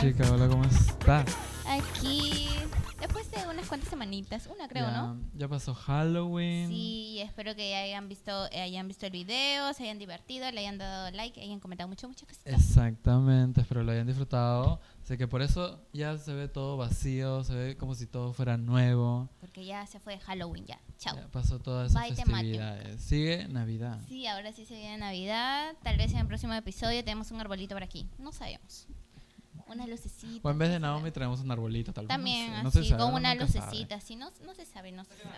chica, hola, ¿cómo estás? Aquí, después de unas cuantas semanitas, una creo, ya, ¿no? Ya pasó Halloween. Sí, espero que hayan visto, hayan visto el video, se hayan divertido, le hayan dado like, hayan comentado mucho, muchas cositas. Exactamente, espero lo hayan disfrutado. Sé que por eso ya se ve todo vacío, se ve como si todo fuera nuevo. Porque ya se fue Halloween, ya. Chao. Ya pasó todas esas Bye, festividades. Sigue Navidad. Sí, ahora sí se viene Navidad. Tal vez en el próximo episodio tenemos un arbolito por aquí. No sabemos. Unas lucecitas. O en vez de no Naomi sabe. traemos un arbolito, tal vez. También, no sé, no así, sabe, con una lucecita. Así, no, no se sabe, no se sabe.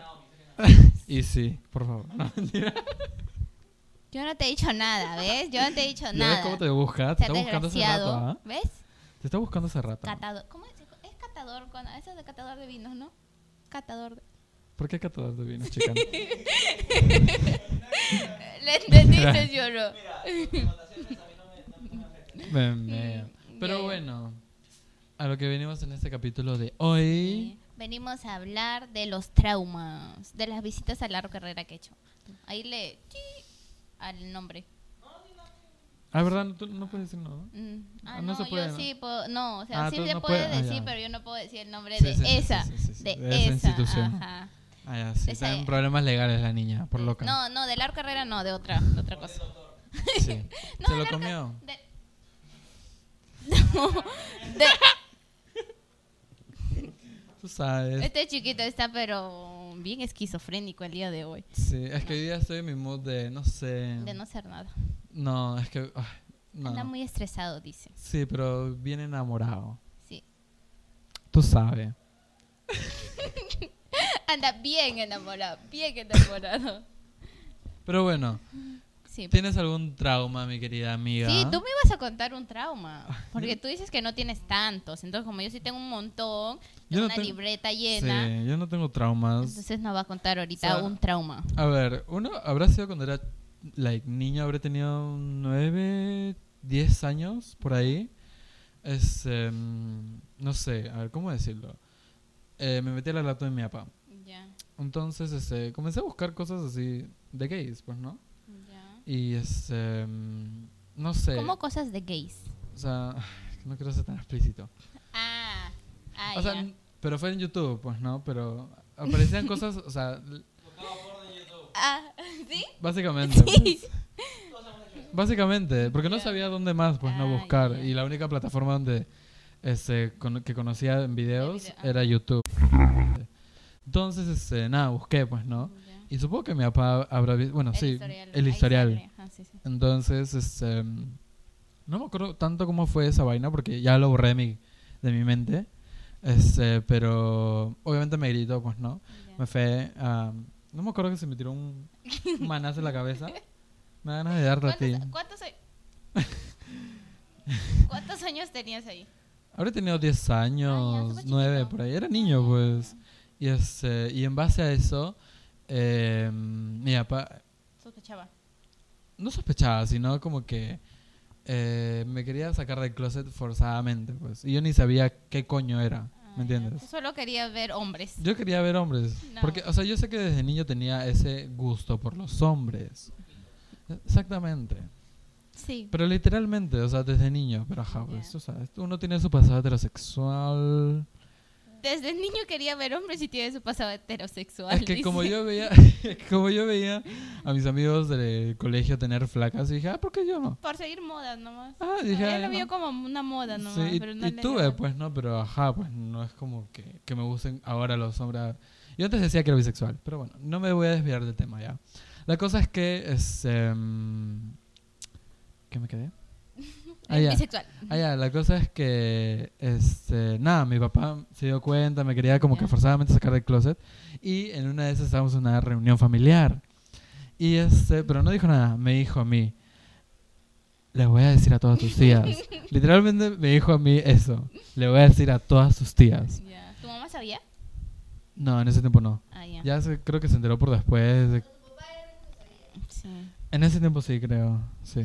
Y sí, por favor. No, mentira. Yo no te he dicho nada, ¿ves? Yo no te he dicho ¿Ya ves nada. cómo te busca? Te está buscando hace rato. ¿ah? ¿Ves? Te está buscando hace rato. Catador. ¿Cómo es? Es catador, con, eso es de catador de vinos, ¿no? Catador. de- ¿Por qué catador de vinos, chica? ¿Le entendiste, yo no? Ven. Pero Ya, bueno, a lo que venimos en este capítulo de hoy. Sí. Venimos a hablar de los traumas, de las visitas a la carrera que he hecho. Ahí le al nombre. Ah, ¿verdad? No, tú no puedes decir no. Mm. Ah, Ah, no, no se puede, yo ¿no? sí puedo, no, o sea, Ah, sí se no puede puedes- ah, decir, pero yo no puedo decir el nombre Sí, de sí, esa, sí, sí, sí, de, de esa esa, institución. ajá. Ah, ya, sí. Esa- Está en problemas legales la niña, por loca. No, no, de la carrera no, de otra, de otra cosa. No, ¿Se de lo comió? De... No, de- Tú sabes. Este chiquito está pero bien esquizofrénico el día de hoy, Sí, es que hoy día estoy en mi mood de, no sé. de no ser nada. No, es que. ay, no. Anda muy estresado, dice. Sí, pero bien enamorado. Sí. Tú sabes. Anda bien enamorado, bien enamorado. Pero bueno, Sí. ¿tienes algún trauma, mi querida amiga? Sí, tú me ibas a contar un trauma, porque tú dices que no tienes tantos, entonces como yo sí tengo un montón, Yo no una tengo- libreta llena, Sí, yo no tengo traumas. entonces nos va a contar ahorita O sea, un trauma. A ver, uno habrá sido cuando era like, niño, habré tenido nueve, diez años por ahí. Es, em, no sé, a ver, ¿cómo decirlo? Eh, me metí a la laptop de mi papá. Ya, Entonces, este, comencé a buscar cosas así de gays, pues, ¿no? Y, este, em, no sé. Como cosas de gays. O sea, no quiero ser tan explícito. Ah, ah, o sea, pero fue en YouTube, pues, ¿no? Pero aparecían cosas, o sea, Ah, ¿sí? básicamente. Sí. pues, Básicamente, porque no sabía dónde más, pues, no Ah, buscar. Y la única plataforma donde este, cono- que conocía en videos video, ah. era YouTube. Entonces, este, nada, busqué, pues, ¿no? Ya. Y supongo que mi papá habrá visto, bueno, El sí, historial, el historial. Ah, sí, sí. Entonces, este, no me acuerdo tanto cómo fue esa vaina porque ya lo borré de mi, de mi mente. Este, pero obviamente me gritó, pues, ¿no? Me fue. No me acuerdo que se me tiró un, un manazo en la cabeza. Me da ganas de darte a ti. ¿Cuántos, cuántos, ¿Cuántos años tenías ahí? Habré tenido 10 años, súper 9 chiquito. por ahí. Era niño, pues. Y, este, y en base a eso, eh, mi papá Sospechaba. no sospechaba, sino como que eh, me quería sacar del closet forzadamente, pues. Y yo ni sabía qué coño era, Ah, ¿me ya. entiendes? Solo querías ver hombres. Yo quería ver hombres. No. Porque, o sea, yo sé que desde niño tenía ese gusto por los hombres. Exactamente. Sí. Pero literalmente, o sea, desde niño. Pero ajá, pues, Ya. tú sabes, uno tiene su pasado heterosexual. Desde niño quería ver hombres y tiene su pasado heterosexual. Es que dice. como yo veía, como yo veía a mis amigos del colegio tener flacas, dije, ah, ¿por qué yo no? Por seguir modas nomás. Ah, dije, Él lo vio no. como una moda Sí, nomás. y, pero no y tuve, dio. pues, ¿no? Pero ajá, pues no es como que, que me gusten ahora los hombres. Yo antes decía que era bisexual, pero bueno, no me voy a desviar del tema ya. La cosa es que es... em, ¿Qué me quedé? Ah, ya. bisexual. Ah, ya, la cosa es que, este, nada, mi papá se dio cuenta, me quería como que Ya. forzadamente sacar del closet y en una de esas estábamos en una reunión familiar. Y este, pero no dijo nada, me dijo a mí, le voy a decir a todas tus tías. Literalmente me dijo a mí eso, le voy a decir a todas tus tías. ¿Tu mamá sabía? No, en ese tiempo no. Ah, ya. Ya se- creo que se enteró por después. de- Sí. en ese tiempo sí, creo, sí.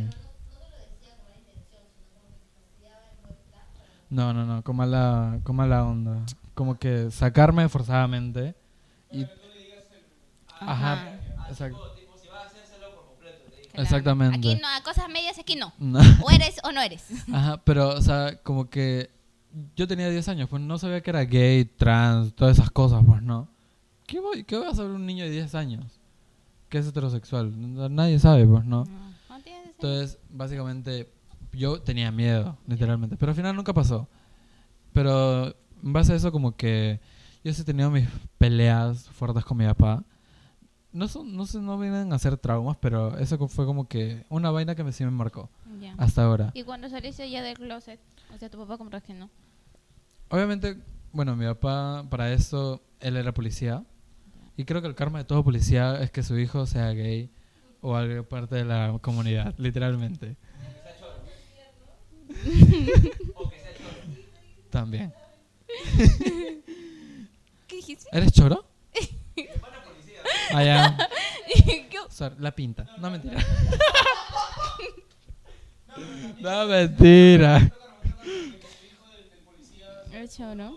No, no, no, con mala, con mala onda. Como que sacarme forzadamente. Y, ajá, exacto. Claro. Exactamente. Aquí no, a cosas medias aquí no. No. O eres o no eres. Ajá, pero, o sea, como que yo tenía 10 años, pues no sabía que era gay, trans, todas esas cosas, pues no. ¿Qué voy, qué voy a saber un niño de 10 años? Que es heterosexual. Nadie sabe, pues no. No, Entonces, básicamente, yo tenía miedo, literalmente. Pero al final nunca pasó. Pero en base a eso, como que yo sí he tenido mis peleas fuertes con mi papá. No, son, no, sé, no vienen a ser traumas, pero eso fue como que una vaina que me, sí me marcó. Hasta ahora. Y cuando saliste ya del closet, o sea, tu papá compró que no. Obviamente, bueno, mi papá, para eso, él era policía. Y creo que el karma de todo policía es que su hijo sea gay o algo parte de la comunidad, literalmente. También. ¿Qué dijiste? ¿Eres choro? Sea, la pinta. No, mentira. No, mentira. Hecho, ¿no?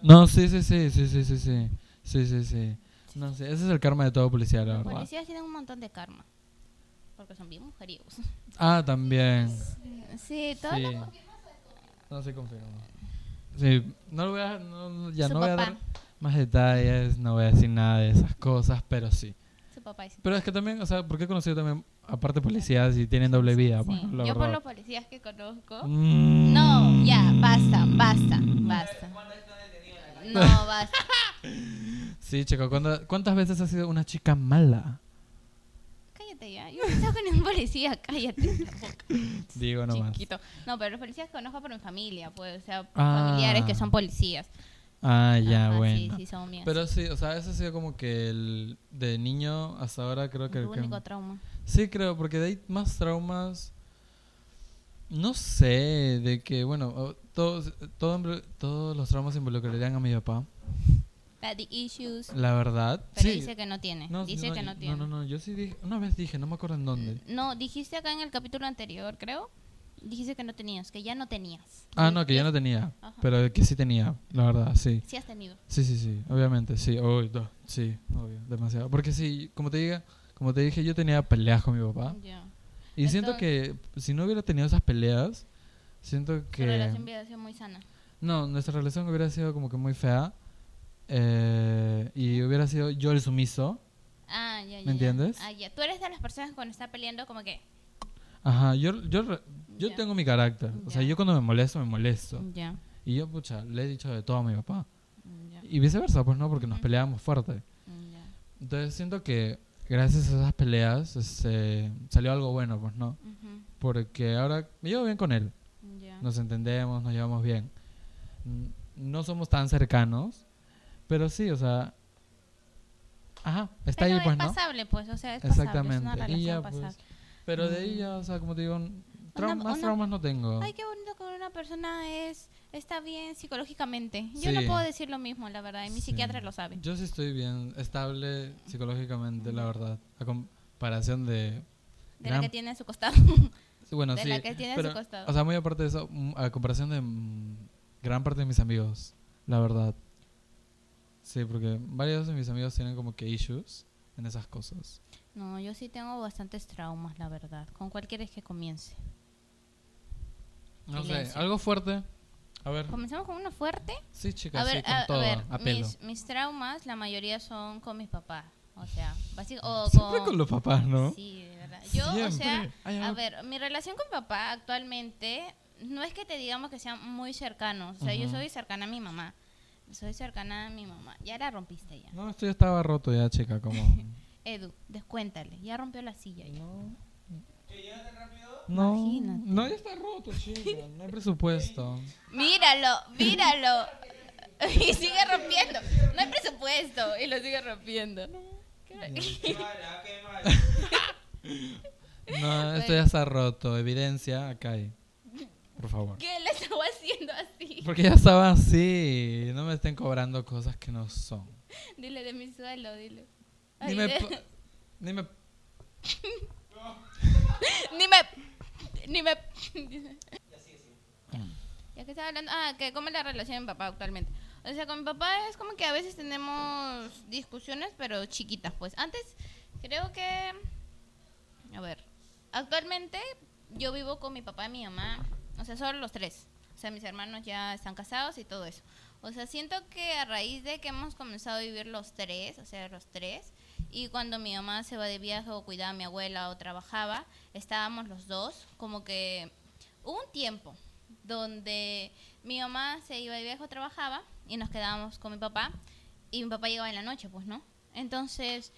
No, sí, sí, sí, sí, sí, sí, sí. Sí, sí, sí. No sé, ese es el karma de todo policía, la Los verdad. policías tienen un montón de karma. Porque son bien mujeriegos. Ah, también. Sí, todo Sí. lo- No se confirma. Sí, no lo voy a, no, ya Su no voy a dar más detalles, no voy a decir nada de esas cosas, pero sí. Su papá dice. Pero es que también, o sea, porque he conocido también, aparte policías y tienen doble vida, Sí. la Yo por los policías que conozco. Mm. No, ya, basta, basta, basta. No, basta. Sí, chico, ¿cuánta- ¿cuántas veces has sido una chica mala? Cállate ya. Yo pensaba que no un policía, cállate. la boca. Digo nomás. Chiquito. No, pero los policías que conozco por mi familia, pues, o sea, Ah. familiares que son policías. Ah, ya, Ajá, bueno. Sí, sí, son mías. Pero sí, o sea, ese ha sido como que el de niño hasta ahora creo que... que- único trauma. Sí, creo, porque de ahí más traumas. No sé, de que, bueno, todos, todo, todos los traumas involucrarían a mi papá. Daddy issues. La verdad. Pero sí. dice que no tiene. No, dice no, que no yo- tiene. No, no, no, yo sí dije, una vez dije, no me acuerdo en dónde. No, dijiste acá en el capítulo anterior, creo. Dijiste que no tenías, que ya no tenías. Ah, no, que ya no tenía, Ajá. pero que sí tenía, la verdad, sí. Sí has tenido. Sí, sí, sí, obviamente, sí, uy, no, sí, obvio, demasiado. Porque sí, como te diga, como te dije, yo tenía peleas con mi papá. Y siento que si no hubiera tenido esas peleas, siento que... relación hubiera sido muy sana. No, nuestra relación hubiera sido como que muy fea. Eh, y hubiera sido yo el sumiso. Ah, ya, ya. ¿Me entiendes? Ah, ya. Tú eres de las personas que cuando está peleando, como que. Ajá, yo, yo, yo tengo mi carácter. O sea, yo cuando me molesto, me molesto. Ya. Y yo, pucha, le he dicho de todo a mi papá. Ya. Y viceversa, pues no, porque nos peleábamos fuerte. Ya. Entonces siento que gracias a esas peleas este, salió algo bueno, pues no. Ujú. Porque ahora me llevo bien con él. Ya. Nos entendemos, nos llevamos bien. No somos tan cercanos, pero sí, o sea... Ajá, está Pero ahí, pues, es ¿no? pasable, pues, o sea, es pasable. Exactamente. Y ya, pasable. pues. Pero de ahí ya, o sea, como te digo, trau- Una- más una- traumas no tengo. Ay, qué bonito que una persona es está bien psicológicamente. Yo no Sí. puedo decir lo mismo, la verdad, y mi Sí. psiquiatra lo sabe. Yo sí estoy bien, estable psicológicamente, la verdad. A comparación de... De la que tiene a su costado. sí, Bueno, de sí. la que tiene a pero, su costado. O sea, muy aparte de eso, mm, a comparación de mm, gran parte de mis amigos, la verdad. Sí, porque varios de mis amigos tienen como que issues en esas cosas. No, yo sí tengo bastantes traumas, la verdad. Con cualquiera es que comience. No Silencio. sé, algo fuerte. A ver. Comenzamos con uno fuerte. Sí, chicas, A ver, sí, con a, a todo, ver, a pelo. mis, mis traumas, la mayoría son con mis papás. O sea, o Siempre con, con los papás, ¿no? Sí, de verdad. Yo, o sea, Siempre. A ver, mi relación con mi papá actualmente no es que te digamos que sean muy cercanos. O sea, yo Ujú. soy cercana a mi mamá. Soy cercana a mi mamá. Ya la rompiste ya. No, esto ya estaba roto ya, chica, como... Edu, descuéntale. Ya rompió la silla. ya. No, Imagínate. no, ya está roto, chica. No hay presupuesto. Míralo, míralo. y sigue rompiendo. No hay presupuesto. Y lo sigue rompiendo. ¿Qué- No, esto ya está roto. Evidencia, acá hay. Por favor. ¿Qué le estaba haciendo así? Porque ya estaba así. No me estén cobrando cosas que no son. Dile de mi suelo, dile. Ay, Dime... de- Dime... Ni me. Ni me. Ya que estaba hablando. Ah, que cómo es la relación de mi papá actualmente. O sea, con mi papá es como que a veces tenemos discusiones, pero chiquitas, pues. Antes, creo que. A ver. Actualmente, yo vivo con mi papá y mi mamá. O sea, solo los tres. O sea, mis hermanos ya están casados y todo eso. O sea, siento que a raíz de que hemos comenzado a vivir los tres, o sea, los tres, y cuando mi mamá se va de viaje o cuidaba a mi abuela o trabajaba, estábamos los dos, como que hubo un tiempo donde mi mamá se iba de viaje o trabajaba y nos quedábamos con mi papá y mi papá llegaba en la noche, pues, ¿no? Entonces,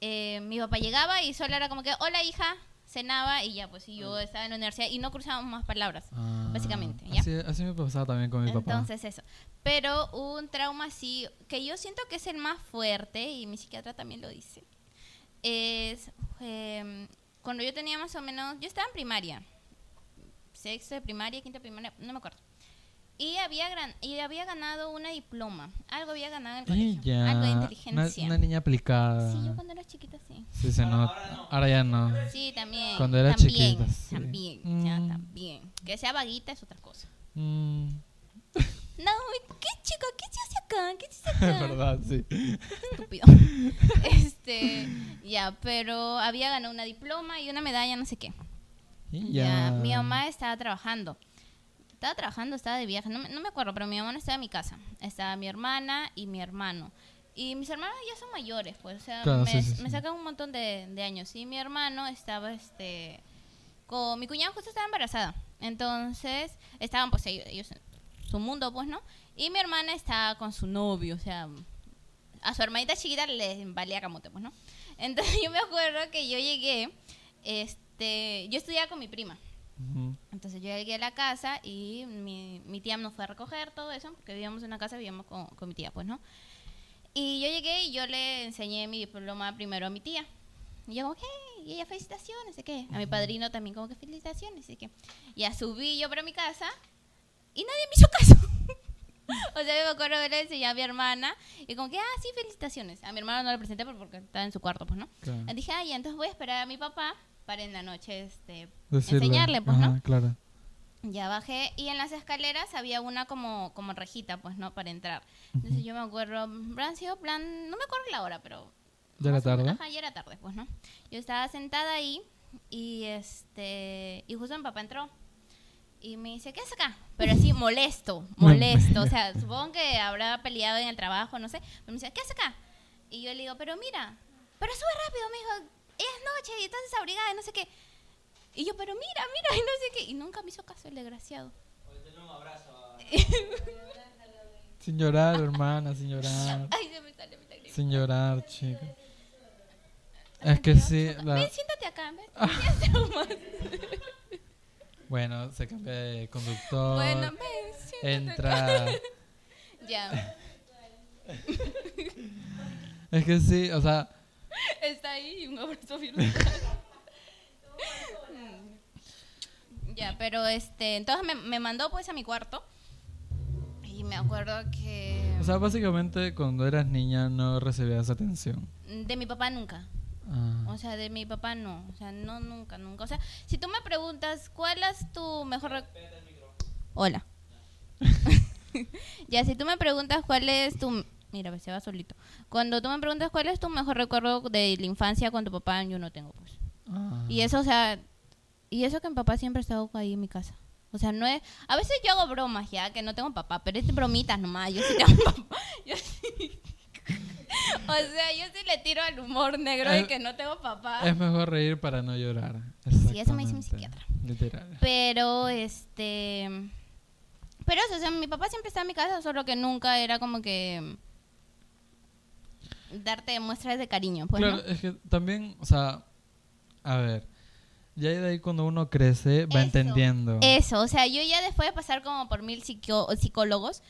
eh, mi papá llegaba y solo era como que, hola hija, cenaba y ya, pues, y yo estaba en la universidad y no cruzábamos más palabras, Ah, básicamente, ¿ya? Así, así me pasaba también con mi papá. Entonces eso. Pero un trauma así, que yo siento que es el más fuerte, y mi psiquiatra también lo dice, es em, cuando yo tenía más o menos, yo estaba en primaria, sexto de primaria, quinta de primaria, no me acuerdo. Y había, gran, y había ganado una diploma, algo había ganado en el colegio, Ella, algo de una, inteligencia. una niña aplicada. Sí, yo cuando era chiquita sí. Sí, se nota. Ahora ya no. Sí, también. Cuando era también, chiquita, sí. También, ya Mm. también. Que sea vaguita es otra cosa. Mm, No, ¿qué chico? ¿Qué se hace acá? ¿Qué se hace es acá? verdad, sí. estúpido. este, ya, pero había ganado una diploma y una medalla, no sé qué. Y Ya, ya. mi mamá estaba trabajando. Estaba trabajando, estaba de viaje, no, me- no me acuerdo, pero mi mamá no estaba en mi casa. Estaba mi hermana y mi hermano. Y mis hermanos ya son mayores, pues, o sea, Claro, me, sí, sí, sí. me sacan un montón de, de años. Y mi hermano estaba, este, con mi cuñada justo estaba embarazada. Entonces, estaban, pues, ellos, ellos en su mundo, pues, ¿no? Y mi hermana estaba con su novio, o sea, a su hermanita chiquita le valía camote, pues, ¿no? Entonces, yo me acuerdo que yo llegué, este, yo estudiaba con mi prima. Ujú. Entonces yo llegué a la casa y mi, mi tía nos fue a recoger todo eso, porque vivíamos en una casa, vivíamos con, con mi tía, pues, ¿no? Y yo llegué y yo le enseñé mi diploma primero a mi tía. Y yo como, hey, y ella felicitaciones, sé qué. A mi padrino también como que felicitaciones, sé qué. Ya subí yo para mi casa y nadie me hizo caso. o sea, yo me acuerdo de le enseñé a mi hermana y como que, ah, sí, felicitaciones. A mi hermano no le presenté por- porque estaba en su cuarto, pues, ¿no? Claro. Dije, ah, ya, entonces voy a esperar a mi papá para en la noche, este, Decirle. enseñarle, pues, Ajá, ¿no? claro. Ya bajé y en las escaleras había una como, como rejita, pues, ¿no? Para entrar. Entonces yo me acuerdo, habrán sido plan, no me acuerdo la hora, pero... ¿Ya era tarde? Ajá, ya era tarde, pues, ¿no? Yo estaba sentada ahí y este, y justo mi papá entró. Y me dice, ¿qué es acá? Pero así, molesto, molesto. O sea, supongo que habrá peleado en el trabajo, no sé. Pero me dice, ¿qué es acá? Y yo le digo, pero mira, pero sube rápido, me dijo, es noche y estás desabrigada y no sé qué. Y yo, pero mira, mira, y no sé qué. Y nunca me hizo caso el desgraciado. Sin llorar, hermana, sin llorar. Ay, se me sale mi lágrima. Sin llorar, chica. Es que sí, la- Ven, siéntate acá, ven. bueno, se cambia de conductor. Bueno, ven, siéntate entra. acá. Ya, Es que sí, o sea, está ahí un abrazo virtual. Ya, pero este, entonces me, me mandó pues a mi cuarto. Y me acuerdo que... o sea, básicamente cuando eras niña no recibías atención. De mi papá nunca. Ah, O sea, de mi papá no. O sea, no, nunca, nunca. O sea, si tú me preguntas, ¿cuál es tu mejor... rec- Hola. ya, si tú me preguntas cuál es tu... Mira, se va solito. Cuando tú me preguntas cuál es tu mejor recuerdo de la infancia con tu papá, yo no tengo, pues. ah. Y eso, o sea... Y eso que mi papá siempre ha estado ahí en mi casa. O sea, no es... A veces yo hago bromas ya, que no tengo papá, pero es bromitas nomás. Yo sí tengo papá. Yo sí... O sea, yo sí le tiro al humor negro de que no tengo papá. Es mejor reír para no llorar. Sí, eso me dice mi psiquiatra. Literal. Pero, este... Pero eso, o sea, mi papá siempre está en mi casa, solo que nunca era como que... Darte muestras de cariño, pues, claro, ¿no? es que también, o sea, a ver, ya de ahí cuando uno crece va Eso, entendiendo. Eso, o sea, yo ya después de pasar como por mil psicólogos,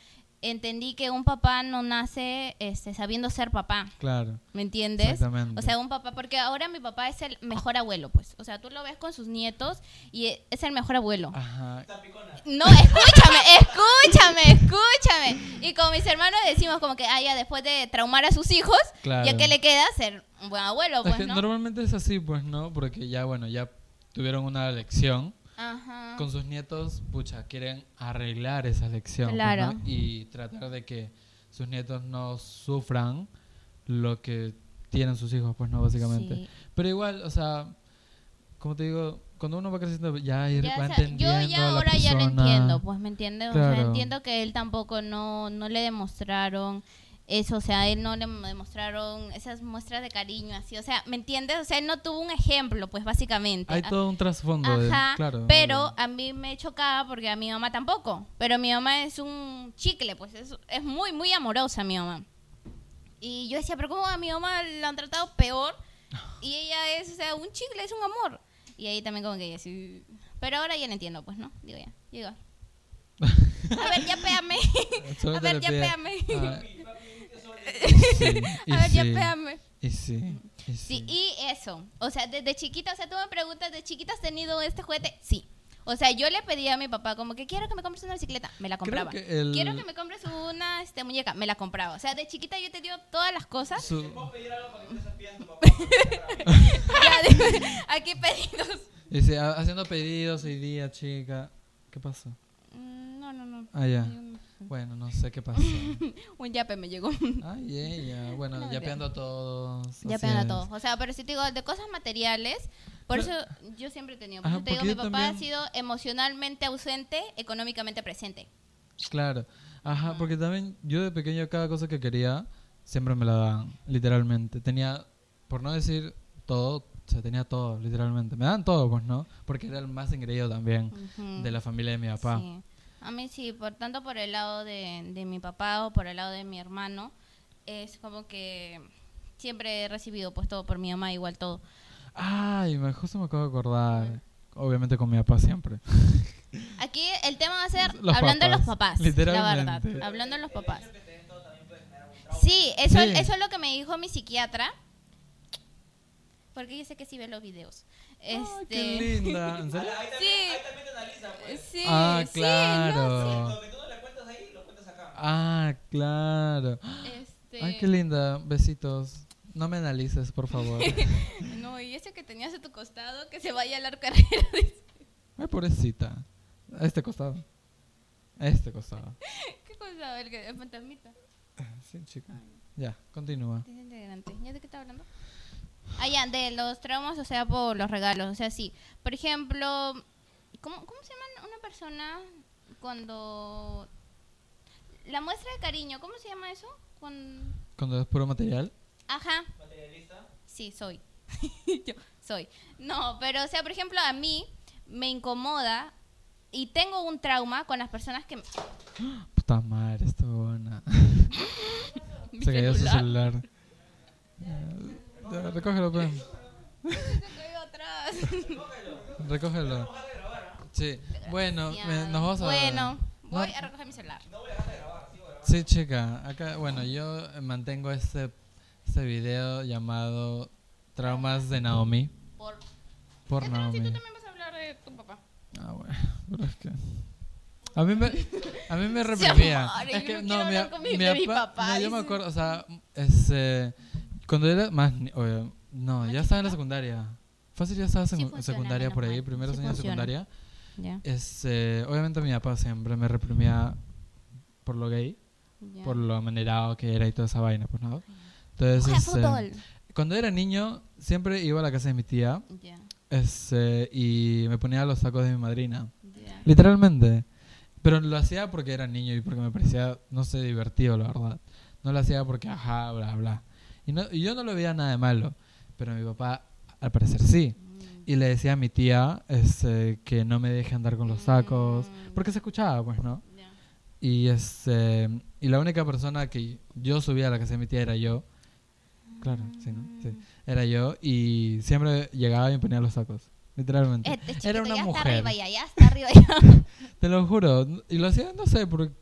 entendí que un papá no nace este, sabiendo ser papá, Claro, ¿me entiendes? exactamente. O sea, un papá, porque ahora mi papá es el mejor abuelo, pues. O sea, tú lo ves con sus nietos y e- es el mejor abuelo. Ajá. No, escúchame, escúchame, escúchame. Y como mis hermanos decimos como que, ah, ya después de traumar a sus hijos, Claro. ya que le queda ser un buen abuelo, Es pues, que ¿no? normalmente es así, pues, ¿no? Porque ya, bueno, ya tuvieron una lección. Ajá. Con sus nietos, pucha, quieren arreglar esa lección. pues, Claro. ¿no? Y tratar de que sus nietos no sufran lo que tienen sus hijos, pues, ¿no? Básicamente. Sí. Pero igual, o sea, como te digo, cuando uno va creciendo ya, Ya, va o sea, yo entendiendo ya ahora ya lo entiendo, pues me entiende, o sea, Claro. entiendo que él tampoco no, no le demostraron eso, o sea, él no le demostraron esas muestras de cariño así, o sea, ¿me entiendes? O sea, él no tuvo un ejemplo, pues básicamente. Hay todo un trasfondo, de- Ajá, claro. pero a mí me chocaba porque a mi mamá tampoco. Pero mi mamá es un chicle, pues es, es muy, muy amorosa mi mamá. Y yo decía, pero ¿cómo a mi mamá la han tratado peor? Y ella es, o sea, un chicle, es un amor. Y ahí también como que ella sí... Pero ahora ya lo entiendo, pues, ¿no? Digo ya, llega. A ver, ya péame. A ver, ya péame. Sí, A ver, ya sí, péame. Y sí, y Sí, sí. y eso. O sea, desde chiquita, o sea, tú me preguntas, ¿de chiquita has tenido este juguete? Sí. O sea, yo le pedía a mi papá como que quiero que me compres una bicicleta, me la compraba. que el- Quiero que me compres una este, muñeca, me la compraba. O sea, de chiquita yo te dio todas las cosas. Su- Ya, de- aquí pedidos. y sí, ha- haciendo pedidos hoy día, chica. ¿Qué pasó? Mm, No, no, no. Ah, ya. Bueno, no sé qué pasó. Un yape me llegó. Ay, ella. Bueno, No, ya mentira. peando a todos. Ya así pegan a todos. O sea, pero si te digo, de cosas materiales, por Pero- eso yo siempre he tenido. Por Ajá, eso te digo, mi papá ha también- sido emocionalmente ausente, económicamente presente. Claro. Ajá, porque también yo de pequeño cada cosa que quería siempre me la daban, literalmente. Tenía, por no decir todo, o sea, tenía todo, literalmente. Me daban todo, pues, ¿no? Porque era el más engreído también Ujú. de la familia de mi papá. Sí. A mí sí, por tanto por el lado de, de mi papá o por el lado de mi hermano, es como que siempre he recibido pues todo por mi mamá, igual todo. Ay, me, justo me acabo de acordar. Obviamente con mi papá siempre. Aquí el tema va a ser Los hablando de los papás, papás, la literalmente. verdad, hablando de los papás. Sí, eso, Sí. eso es lo que me dijo mi psiquiatra, porque yo sé que sí ve los videos. Ay, Este, qué linda. ¿En serio? sí, sí, Ah, sí, claro. no, Ah, claro. este, Ay, qué linda. Besitos. No me analices, por favor. No, y ese que tenías a tu costado, que se vaya a la carrera. Ay, pobrecita. A este costado. A este costado. ¿Qué que el fantasmita. Sí, chica. Ya, continúa. ¿Ya de qué está hablando? Ah, ya, de los traumas, o sea, por los regalos. O sea, sí. Por ejemplo, ¿cómo, cómo se llama una persona cuando... La muestra de cariño, ¿cómo se llama eso? Cuando... Cuando es puro material. Ajá. Sí, soy. Yo soy. No, pero, o sea, por ejemplo, a mí me incomoda y tengo un trauma con las personas que... Puta madre, esta buena. Se cayó su celular. Ya, recógelo, pues. Atrás. Recógelo. Sí. Bueno, me- nos vamos a. Bueno, voy No, a recoger mi celular. Sí, chica. Acá, bueno, yo eh, mantengo este, este video llamado Traumas de Naomi. Por... Por ¿Qué tal si Naomi. tú también vas a hablar de tu papá? Ah, bueno, pero es que... A mí me, a mí me Sí, reprimía. amor, es yo que, no no, quiero mi, hablar con mi- mi de mi papá- papá, no, yo me dice. acuerdo, o sea, este, cuando era más, ni- oye, no, ya estaba en la secundaria. Fácil ya estaba en Sí funciona, secundaria menos por ahí, mal. primeros Sí años de funciona. secundaria. Ya. Este, obviamente mi papá siempre me reprimía por lo gay, ya. por lo amanerado que era y toda esa vaina, pues no. Entonces, Juega este, fútbol. cuando era niño, siempre iba a la casa de mi tía Ya, este, y me ponía los sacos de mi madrina. ya. Literalmente. Pero lo hacía porque era niño y porque me parecía, no sé, divertido, la verdad. No lo hacía porque, ajá, bla, bla. Y, no, y yo no lo veía nada de malo. Pero mi papá, al parecer, sí. Y le decía a mi tía este, que no me deje andar con los sacos. Mm. Porque se escuchaba, pues, ¿no? Y, este, y la única persona que yo subía a la casa de mi tía era yo. Claro, sí, ¿no? Sí. Era yo. Y siempre llegaba y me ponía los sacos. Literalmente. Este chiquito era una ya mujer. está arriba ya, ya está arriba ya. Te lo juro. Y lo hacía, no sé, por,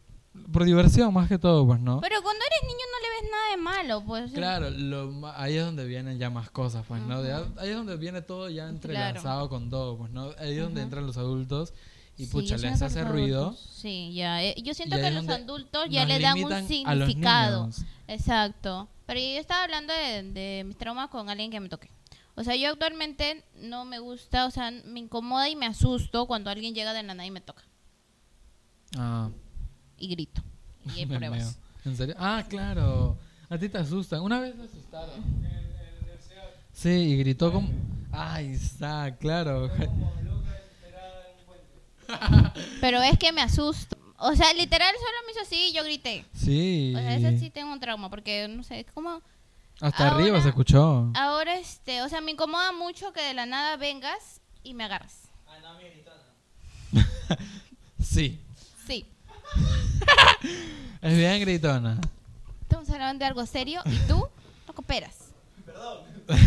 por diversión más que todo, pues, ¿no? Pero cuando eres niño no le ves nada de malo, pues. Claro, lo ahí es donde vienen ya más cosas, pues, ¿no? De- ahí es donde viene todo ya Claro. entrelazado con todo, pues, ¿no? Ahí es donde entran los adultos y, Sí, pucha, les hace ruido. adultos- Sí, ya. eh, Yo siento que los adultos ya le dan un significado. Exacto. Pero yo estaba hablando de, de mis traumas con alguien que me toque. O sea, yo actualmente no me gusta, o sea, me incomoda y me asusto cuando alguien llega de la nada y me toca. Ah, Y grito. Y hay me pruebas. meo. ¿En serio? Ah, claro. A ti te asustan. Una vez me asustaron. Sí, y gritó como... Ay, está, claro. Pero es que me asusto. O sea, literal solo me hizo así y yo grité. Sí. O sea, ese sí tengo un trauma porque, no sé, es como... Hasta Ahora- arriba se escuchó. Ahora, este, o sea, me incomoda mucho que de la nada vengas y me agarras. Sí. Sí. Es bien gritona. Estamos hablando de algo serio y tú no cooperas. Ay,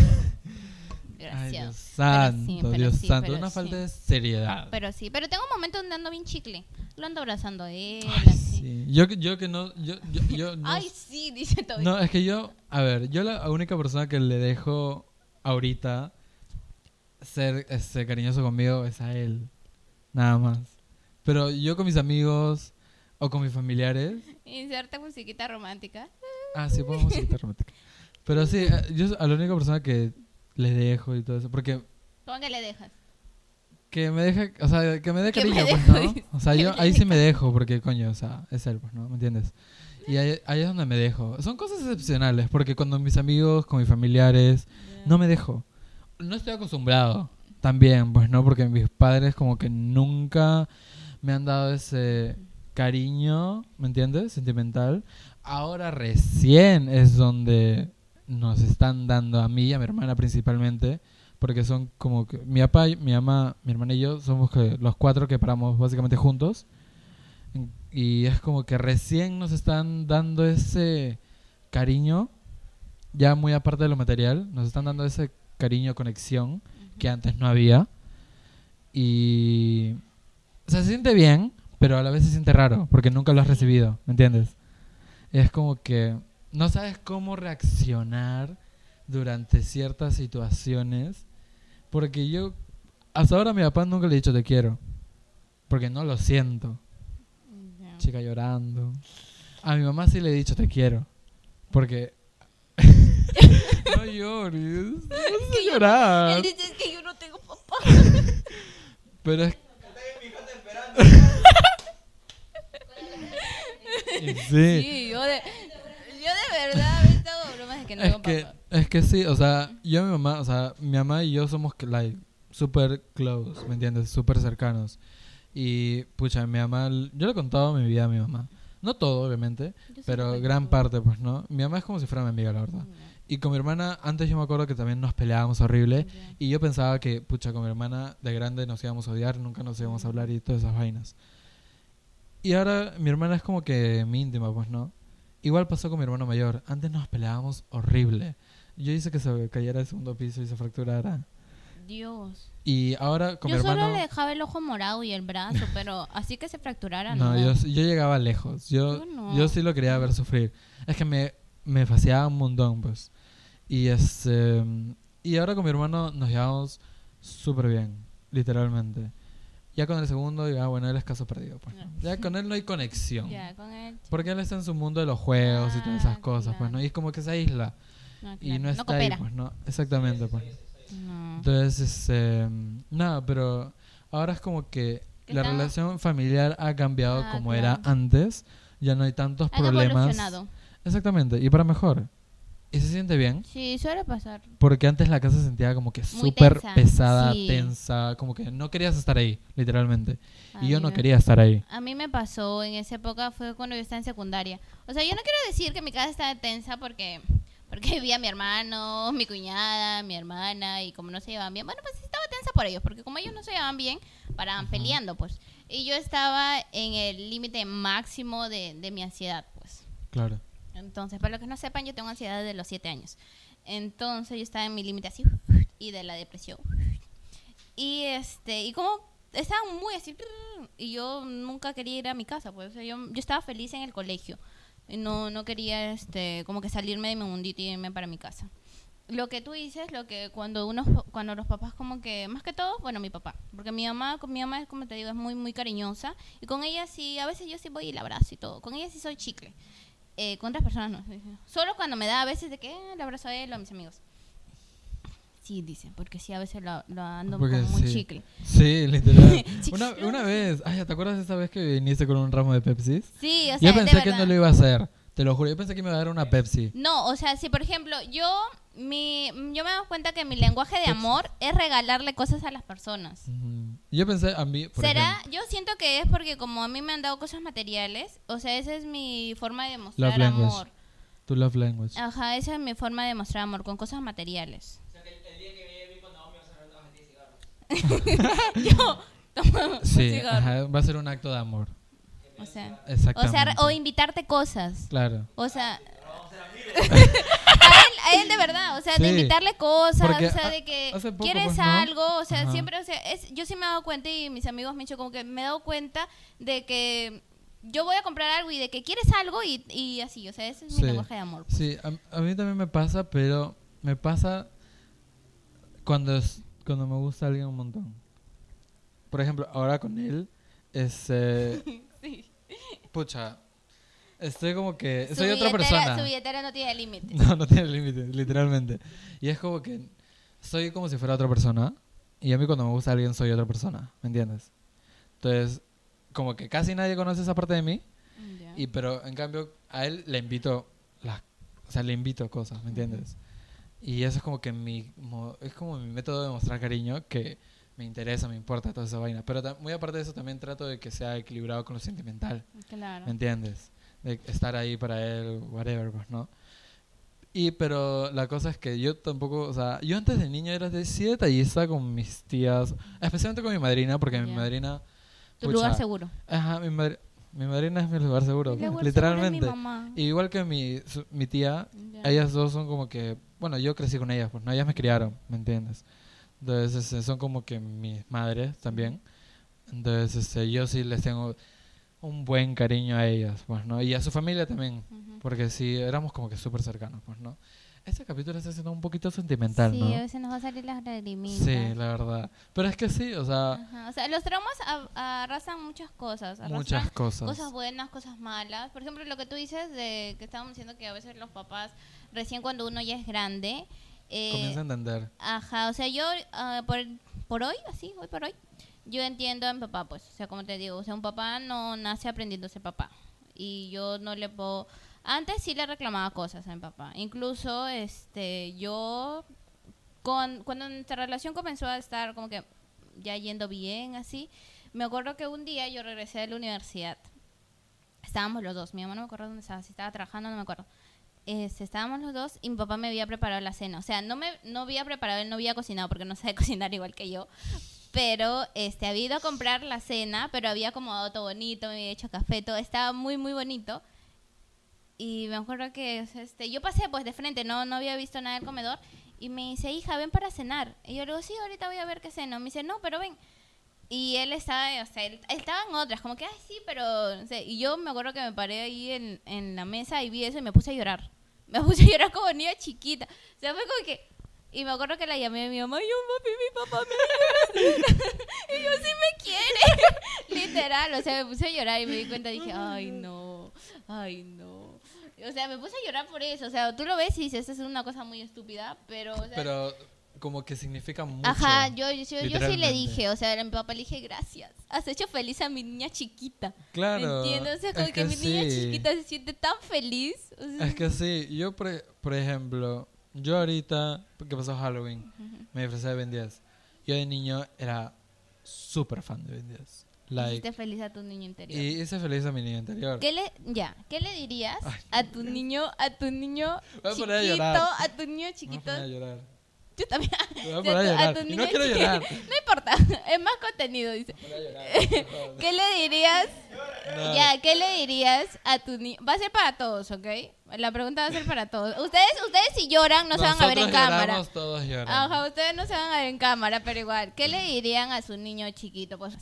Gracias. Dios santo, pero Dios sí, santo. pero Una sí. falta de seriedad. Pero sí, pero tengo un momento donde ando bien chicle. Lo ando abrazando a él. Ay, así. Yo, que- yo que no. Yo, yo, yo no, Ay, sí, dice Toby. no, es que yo. A ver, yo la única persona que le dejo ahorita ser este, cariñoso conmigo es a él. Nada más. Pero yo con mis amigos o con mis familiares. Inserta musiquita romántica. Ah, sí, ponemos música romántica. Pero sí, eh, yo a la única persona que le dejo y todo eso. Porque ¿Cómo que le dejas? Que me deje, o sea, que me dé cariño, pues, ¿no? dice. O sea, yo ahí sí me dejo, porque coño, o sea, es él, pues, ¿no? ¿Me entiendes? Y ahí, ahí es donde me dejo. Son cosas excepcionales, porque cuando mis amigos, con mis familiares, no me dejo. No estoy acostumbrado también, pues, ¿no? Porque mis padres como que nunca me han dado ese cariño, ¿me entiendes? Sentimental. Ahora recién es donde nos están dando a mí y a mi hermana principalmente, porque son como que mi papá, mi mamá, mi hermana y yo somos que los cuatro que paramos básicamente juntos. Y es como que recién nos están dando ese cariño, ya muy aparte de lo material, nos están dando ese cariño, conexión que antes no había. Y o sea, se siente bien, pero a la vez se siente raro, porque nunca lo has recibido, ¿me entiendes? Es como que no sabes cómo reaccionar durante ciertas situaciones, porque yo hasta ahora a mi papá nunca le he dicho te quiero, porque no lo siento, Ya. chica llorando. A mi mamá sí le he dicho te quiero, porque no llores, no yo- llorar, Él dice "Es que yo no tengo papá. pero es sí. Sí, yo de, yo de verdad he estado bromas de que no es que papá. es que sí, o sea, yo y mi mamá, o sea, mi mamá y yo somos like super close, ¿me entiendes? Súper cercanos. Y pucha, mi mamá, yo le he contado mi vida a mi mamá. No todo, obviamente, pero gran parte, pues, ¿no? Mi mamá es como si fuera mi amiga, la verdad. Y con mi hermana, antes yo me acuerdo que también nos peleábamos horrible. Y yo pensaba que, pucha, con mi hermana de grande nos íbamos a odiar, nunca nos íbamos a hablar y todas esas vainas. Y ahora mi hermana es como que mi íntima, pues, ¿no? Igual pasó con mi hermano mayor. Antes nos peleábamos horrible. Yo hice que se cayera del segundo piso y se fracturara. Dios. Y ahora con Yo mi solo hermano... le dejaba el ojo morado y el brazo, pero así que se fracturara, No, no. yo, yo llegaba lejos. Yo, Yo no. yo sí lo quería ver sufrir. Es que me, me faciaba un montón, pues. Y, este, y ahora con mi hermano nos llevamos súper bien, literalmente. Ya con el segundo, ya bueno, él es caso perdido. Pues, ¿no? Ya con él no hay conexión. Ya, con él. Porque él está en su mundo de los juegos y todas esas Ah, cosas, pues, ¿no? Y es como que se aísla. No, Y claro, no está ahí, pues, ¿no? Exactamente, pues. Entonces, este, nada, pero ahora es como que la relación familiar ha cambiado Ah, como claro. era antes. Ya no hay tantos Han problemas. evolucionado. Exactamente, y para mejor. Y se siente bien, Sí, suele pasar. porque antes la casa se sentía como que súper pesada, sí. tensa, como que no querías estar ahí, literalmente. Y yo no quería estar ahí. A mí me pasó en esa época, fue cuando yo estaba en secundaria. O sea, yo no quiero decir que mi casa estaba tensa porque, porque vi a mi hermano, mi cuñada, mi hermana, y como no se llevaban bien, bueno, pues estaba tensa por ellos, porque como ellos no se llevaban bien, paraban peleando, pues. Y yo estaba en el límite máximo de, de mi ansiedad, pues. Claro. Entonces, para los que no sepan, yo tengo ansiedad desde los 7 años. Entonces, yo estaba en mi límite así y de la depresión. Y este, y como estaba muy así y yo nunca quería ir a mi casa, pues o sea, yo, yo estaba feliz en el colegio. Y no no quería este como que salirme de mi mundito y irme para mi casa. Lo que tú dices, lo que cuando unos cuando los papás como que más que todo, bueno, mi papá, porque mi mamá con mi mamá es como te digo, es muy muy cariñosa y con ella sí, a veces yo sí voy y la abrazo y todo. Con ella sí soy chicle. Eh, con otras personas no. Solo cuando me da a veces de que eh, le abrazo a él o a mis amigos. Sí, dice, porque sí, a veces lo, lo ando Porque como muy sí. chicle. Sí, literal. Una, una vez, ay, ¿te acuerdas esa vez que viniste con un ramo de Pepsi? Sí, o sea, yo de pensé que no lo iba a hacer, te lo juro. Yo pensé que me iba a dar una Pepsi. No, o sea, si por ejemplo, yo mi yo me doy cuenta que mi lenguaje de amor es regalarle cosas a las personas. Yo pensé a mí, por ¿Será? ejemplo, Yo siento que es porque como a mí me han dado cosas materiales, o sea, esa es mi forma de Love language. amor. tu love language. Ajá, esa es mi forma de demostrar amor, con cosas materiales. O sea, que el, el día que me vi con Naomi vas a ver dos a ti cigarros. Yo, toma un Sí, cigarro. ajá, va a ser un acto de amor. O sea, o, sea, o invitarte cosas. Claro. O sea, a él, a él de verdad, o sea, de invitarle cosas, o sea, de que poco, quieres pues, ¿no? algo, o sea, Ajá. siempre, o sea, es, yo sí me he dado cuenta y mis amigos me han dicho como que me he dado cuenta de que yo voy a comprar algo y de que quieres algo y, y así, o sea, ese es mi lenguaje de amor. Sí, a, a mí también me pasa, pero me pasa cuando, es, cuando me gusta alguien un montón. Por ejemplo, ahora con él, es... eh, Sí. Pucha, estoy como que... Su Soy otra persona. Su billetera no tiene límites. No, no tiene límite, literalmente. Y es como que soy como si fuera otra persona. Y a mí cuando me gusta alguien soy otra persona, ¿me entiendes? Entonces, como que casi nadie conoce esa parte de mí. Ya. Y pero en cambio a él le invito las o sea, le invito cosas, ¿me entiendes? Y eso es como que mi es como mi método de mostrar cariño que me interesa, me importa toda esa vaina, pero muy aparte de eso también trato de que sea equilibrado con lo sentimental, Claro. ¿me entiendes? De estar ahí para él, whatever, pues, ¿no? Y pero la cosa es que yo tampoco, o sea, yo antes de niño era de sí detallista con mis tías, especialmente con mi madrina, porque mi madrina Tu pucha, lugar seguro. Ajá, mi, madri- mi madrina es mi lugar seguro, lugar literalmente. seguro es mi mamá. Igual que mi, su- mi tía, ellas dos son como que, bueno, yo crecí con ellas, pues no, ellas me criaron, ¿me entiendes? Entonces este, son como que mis madres también. Entonces este, yo sí les tengo un buen cariño a ellas, pues, ¿no? Y a su familia también, Ujú. porque sí, éramos como que súper cercanos, pues, ¿no? Este capítulo está siendo un poquito sentimental, sí, ¿no? a veces nos va a salir las lagrimitas. Sí, la verdad. Pero es que sí, o sea, Ajá, O sea, los traumas arrasan muchas cosas. Arrastran muchas cosas. Cosas buenas, cosas malas. Por ejemplo, lo que tú dices de que estábamos diciendo que a veces los papás, recién cuando uno ya es grande, eh, Comienza a entender. Ajá, o sea, yo ah, por, por hoy, así, hoy por hoy, yo entiendo a mi papá, pues, o sea, como te digo, o sea, un papá no nace aprendiendo a ser papá. Y yo no le puedo... Antes sí le reclamaba cosas a mi papá. Incluso, este, yo, con, cuando nuestra relación comenzó a estar como que ya yendo bien, así, me acuerdo que un día yo regresé de la universidad. Estábamos los dos, mi mamá no me acuerdo dónde estaba, si estaba trabajando, no me acuerdo este, estábamos los dos y mi papá me había preparado la cena. O sea, no me no había preparado, él no había cocinado porque no sabe cocinar igual que yo. Pero este, había ido a comprar la cena, pero había acomodado todo bonito, me había hecho café, todo estaba muy, muy bonito. Y me acuerdo que este, yo pasé pues de frente, no, no había visto nada del comedor. Y me dice, hija, ven para cenar. Y yo le digo, sí, ahorita voy a ver qué ceno. Me dice, no, pero ven. Y él estaba, o sea, él, en otras, como que, ay, sí, pero... o sea, y yo me acuerdo que me paré ahí en, en la mesa y vi eso y me puse a llorar. Me puse a llorar como niña chiquita. O sea, fue como que... Y me acuerdo que la llamé a mi mamá y yo, papi, mi papá me dio la cena". Y yo, sí me quiere. Literal, o sea, me puse a llorar y me di cuenta, dije, ay, no, ay, no. O sea, me puse a llorar por eso. O sea, tú lo ves y dices, es una cosa muy estúpida, pero... O sea, Pero como que significa mucho. Ajá, yo, yo, yo sí le dije, o sea, a mi papá le dije, gracias, has hecho feliz a mi niña chiquita. Claro. ¿Entiendes? O sea, como es que, mi niña sí. chiquita se siente tan feliz. o sea, Es que sí, yo por, por ejemplo, yo ahorita, que pasó Halloween, me disfrazé de Ben 10. Yo de niño era súper fan de Ben 10. Like, hiciste feliz a tu niño interior. y hice feliz a mi niño interior. ¿Qué le, ya, ¿qué le dirías Ay. a tu niño, a tu niño chiquito, a a tu niño Me voy a chiquito? poner a llorar. Yo también. Me voy a poner a tu- tu Y no niño quiero chiquito. llorar. No importa, es más contenido, dice. Me voy a llorar. ¿Qué le dirías? No. Ya, ¿qué le dirías a tu niño? Va a ser para todos, ¿ok? La pregunta va a ser para todos. Ustedes, ustedes si lloran no se van a ver en cámara. todos lloran. Ajá, ustedes no se van a ver en cámara, pero igual. ¿Qué le dirían a su niño chiquito? Pues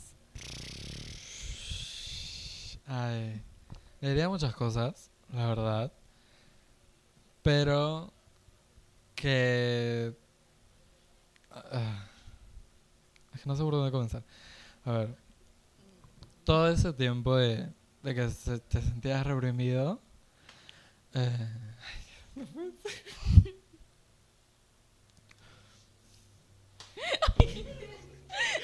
Ay, le diría muchas cosas, la verdad. Pero que... ah, es que no sé por dónde comenzar. A ver, todo ese tiempo de, de que se- te sentías reprimido... eh,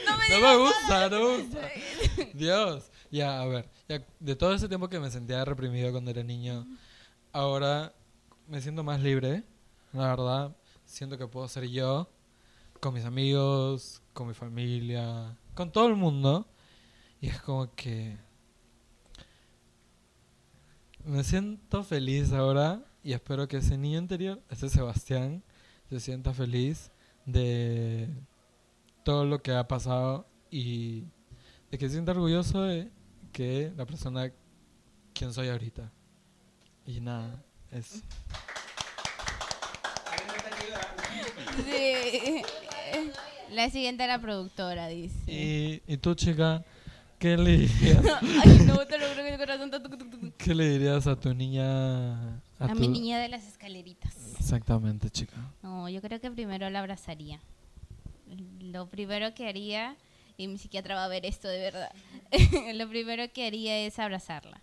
no me no me gusta, no me gusta. Dios. Ya, a ver. ya, de todo ese tiempo que me sentía reprimido cuando era niño, ahora me siento más libre. La verdad, siento que puedo ser yo con mis amigos, con mi familia, con todo el mundo. Y es como que me siento feliz ahora y espero que ese niño interior, ese Sebastián, se sienta feliz de todo lo que ha pasado y de que se sienta orgulloso de que la persona quien soy ahorita. Y nada, eso. Sí. La siguiente era productora, dice. Y, y tú, chica, ¿qué le dirías? Ay, no, te lo juro que el corazón está tuc, tuc, tuc. ¿Qué le dirías a tu niña? A, tu- mi niña de las escaleritas. Exactamente, chica. No, yo creo que primero la abrazaría. Lo primero que haría, y mi psiquiatra va a ver esto de verdad, lo primero que haría es abrazarla.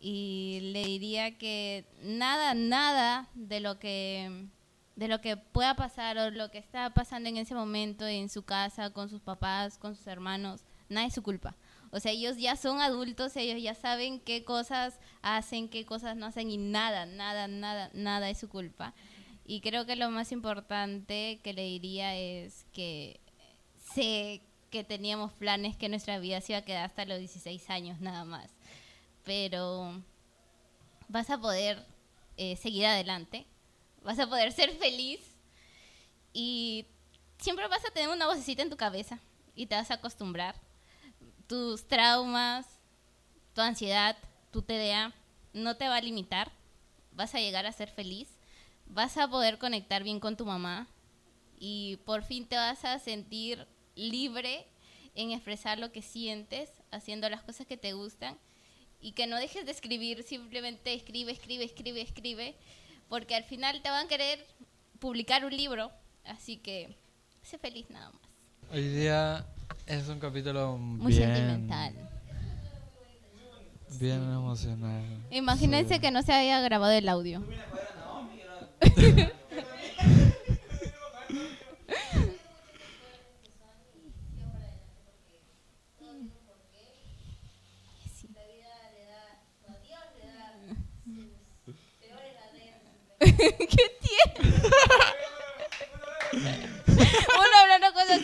Y le diría que nada, nada de lo que de lo que pueda pasar o lo que está pasando en ese momento en su casa, con sus papás, con sus hermanos, nada es su culpa. O sea, ellos ya son adultos, ellos ya saben qué cosas hacen, qué cosas no hacen y nada, nada, nada, nada es su culpa. Y creo que lo más importante que le diría es que sé que teníamos planes que nuestra vida se iba a quedar hasta los 16 años nada más. Pero vas a poder eh, seguir adelante, vas a poder ser feliz. Y siempre vas a tener una vocecita en tu cabeza y te vas a acostumbrar. Tus traumas, tu ansiedad, tu TDA no te va a limitar, vas a llegar a ser feliz, vas a poder conectar bien con tu mamá. Y por fin te vas a sentir libre en expresar lo que sientes, haciendo las cosas que te gustan. Y que no dejes de escribir, simplemente escribe, escribe, escribe, escribe, porque al final te van a querer publicar un libro, así que sé feliz nada más. Hoy día es un capítulo Muy bien, sentimental. bien emocional. Imagínense Sí. que no se haya grabado el audio. ¿Qué tiene? Uno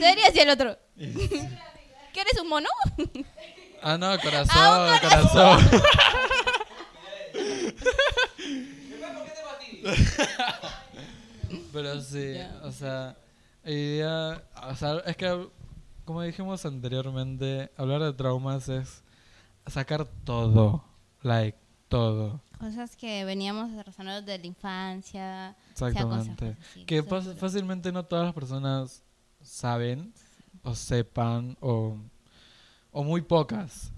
serias y el otro. ¿Qué eres un mono? Ah, no, corazón, Ah, corazón. Pero sí, Ya. o sea, día, o sea, es que, como dijimos anteriormente, hablar de traumas es sacar todo, like, todo. Cosas que veníamos arrastrando desde la infancia. sea, cosas Exactamente. así, Que cosas así. fácilmente no todas las personas saben o sepan o, o muy pocas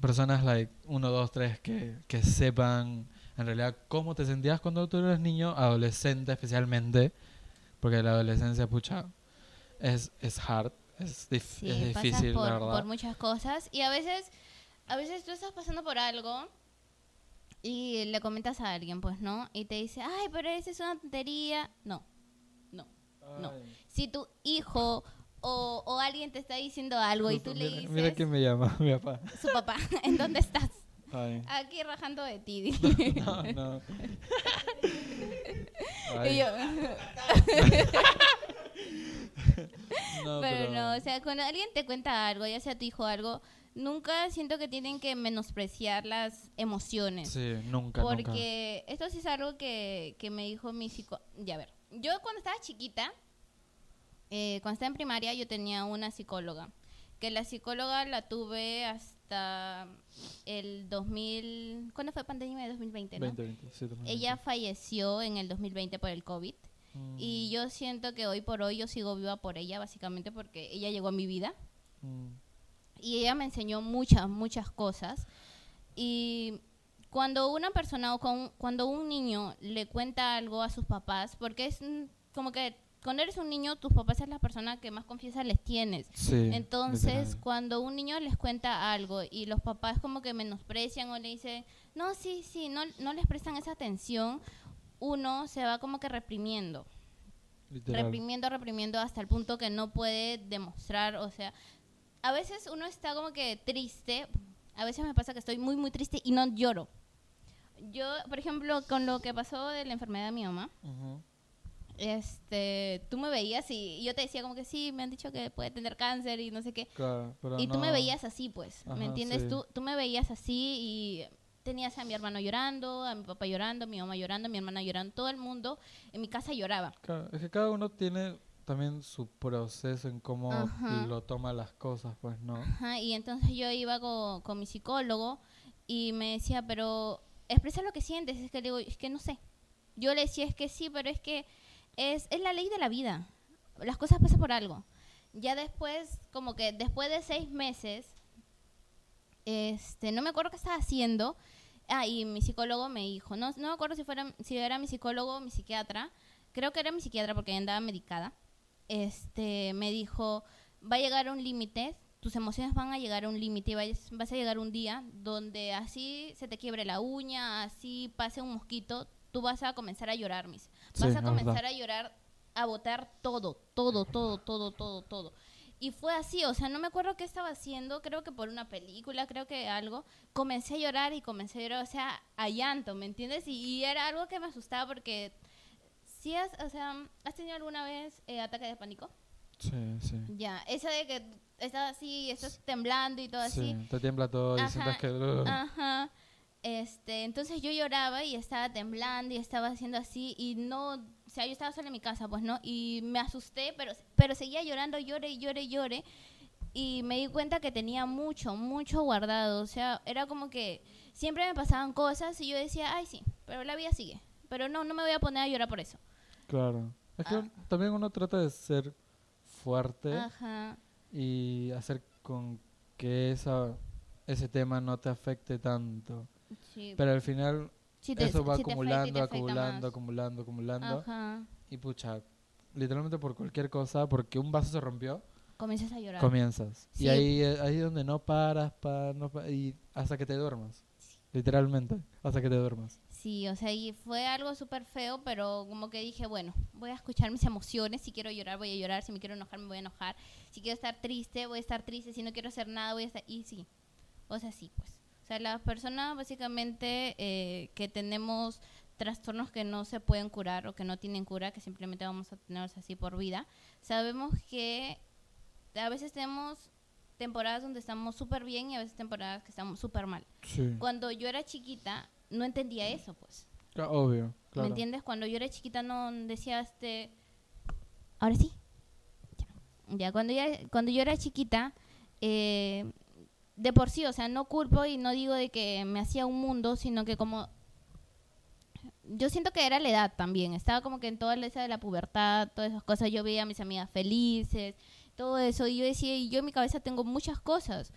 personas, like uno, dos, tres, que, que sepan en realidad cómo te sentías cuando tú eras niño, adolescente especialmente, porque la adolescencia, pucha, es, es hard, es, dif- Sí, es pasas difícil, por, la verdad. por muchas cosas y a veces, a veces tú estás pasando por algo y le comentas a alguien, pues, ¿no? Y te dice, ay, pero esa es una tontería. No, no. no. Si tu hijo o, o alguien te está diciendo algo y tú le dices, mira quién me llama, mi papá. su papá, ¿en dónde estás? Ay, Aquí rajando de ti. no, no. y Ay, yo, no, pero no, o sea, cuando alguien te cuenta algo, ya sea tu hijo o algo, nunca siento que tienen que menospreciar las emociones. Sí, nunca, nunca. Porque esto sí es algo que, que me dijo mi psico... Ya a ver, yo cuando estaba chiquita, eh, cuando estaba en primaria, yo tenía una psicóloga. Que la psicóloga la tuve hasta el 2000... ¿Cuándo fue pandemia de 2020? ¿no? 2020, sí, 2020. Ella falleció en el 2020 por el COVID. Mm, Y yo siento que hoy por hoy yo sigo viva por ella, básicamente porque ella llegó a mi vida mm, y ella me enseñó muchas, muchas cosas. Y cuando una persona o con- cuando un niño le cuenta algo a sus papás, porque es mm, como que cuando eres un niño, tus papás es la persona que más confianza les tienes. Sí. Entonces, cuando un niño les cuenta algo y los papás como que menosprecian o le dicen, no, sí, sí, no, no les prestan esa atención, uno se va como que reprimiendo Literal. reprimiendo, reprimiendo hasta el punto que no puede demostrar, o sea, a veces uno está como que triste, a veces me pasa que estoy muy, muy triste y no lloro. Yo, por ejemplo, con lo que pasó de la enfermedad de mi mamá, Ujú. este, tú me veías y yo te decía como que sí, me han dicho que puede tener cáncer y no sé qué. Claro, pero y tú me no- veías así, pues, Ajá, ¿me entiendes? sí. Tú, tú me veías así y tenías a mi hermano llorando, a mi papá llorando, a mi mamá llorando, a mi hermana llorando, todo el mundo en mi casa lloraba. Claro, es que cada uno tiene también su proceso en cómo Ajá. lo toma las cosas, pues, ¿no? Ajá, y entonces yo iba con, con mi psicólogo y me decía, pero expresa lo que sientes. Es que le digo, es que no sé. Yo le decía, es que sí, pero es que es, es la ley de la vida. Las cosas pasan por algo. Ya después, como que después de seis meses, este, no me acuerdo qué estaba haciendo. Ah, y mi psicólogo me dijo, no, no me acuerdo si, fuera, si era mi psicólogo o mi psiquiatra, creo que era mi psiquiatra porque andaba medicada. Este, me dijo, va a llegar a un límite, tus emociones van a llegar a un límite y vas a llegar un día donde así se te quiebre la uña, así pase un mosquito, tú vas a comenzar a llorar, mis. Sí, Vas a comenzar a llorar, a botar todo, todo, todo, todo, todo, todo. Y fue así, o sea, no me acuerdo qué estaba haciendo, creo que por una película, creo que algo. Comencé a llorar y comencé a llorar, o sea, a llanto, ¿me entiendes? Y, y era algo que me asustaba porque, si has, o sea, ¿has tenido alguna vez eh, ataque de pánico? Sí, sí. Ya, esa de que estás así, estás temblando y todo así. Sí, te tiembla todo y Ajá, sientes que... ugh. Ajá. Este, entonces yo lloraba y estaba temblando y estaba haciendo así y no, o sea, yo estaba sola en mi casa, pues, ¿no? Y me asusté, pero, pero seguía llorando, llore, llore, llore. Y me di cuenta que tenía mucho, mucho guardado. O sea, era como que siempre me pasaban cosas y yo decía, ay, sí, pero la vida sigue. Pero no, no me voy a poner a llorar por eso. Claro. Es que Ah. un- también uno trata de ser fuerte Ajá. Y hacer con que esa, ese tema no te afecte tanto. Sí. Pero al final te- eso va afecta acumulando, acumulando, acumulando, acumulando. Y pucha, literalmente por cualquier cosa, porque un vaso se rompió, Comienzas a llorar. comienzas. Sí. Y ahí eh, ahí es donde no paras, pa, no pa- y hasta que te duermas. Literalmente, hasta que te duermas. Sí, o sea, y fue algo súper feo, pero como que dije, bueno, voy a escuchar mis emociones, si quiero llorar voy a llorar, si me quiero enojar me voy a enojar, si quiero estar triste voy a estar triste, si no quiero hacer nada voy a estar... Y sí, o sea, sí, pues. O sea, las personas básicamente eh, que tenemos trastornos que no se pueden curar o que no tienen cura, que simplemente vamos a tenerlos así por vida, sabemos que a veces tenemos temporadas donde estamos súper bien y a veces temporadas que estamos súper mal. Sí. Cuando yo era chiquita, no entendía eso, pues. Obvio, claro. ¿Me entiendes? Cuando yo era chiquita no decía este... Ahora sí. Ya, Ya, cuando, ya, cuando yo era chiquita, eh, de por sí, o sea, no culpo y no digo de que me hacía un mundo, sino que como... Yo siento que era la edad también, estaba como que en toda la esa de la pubertad, todas esas cosas, yo veía a mis amigas felices, todo eso, y yo decía, y yo en mi cabeza tengo muchas cosas,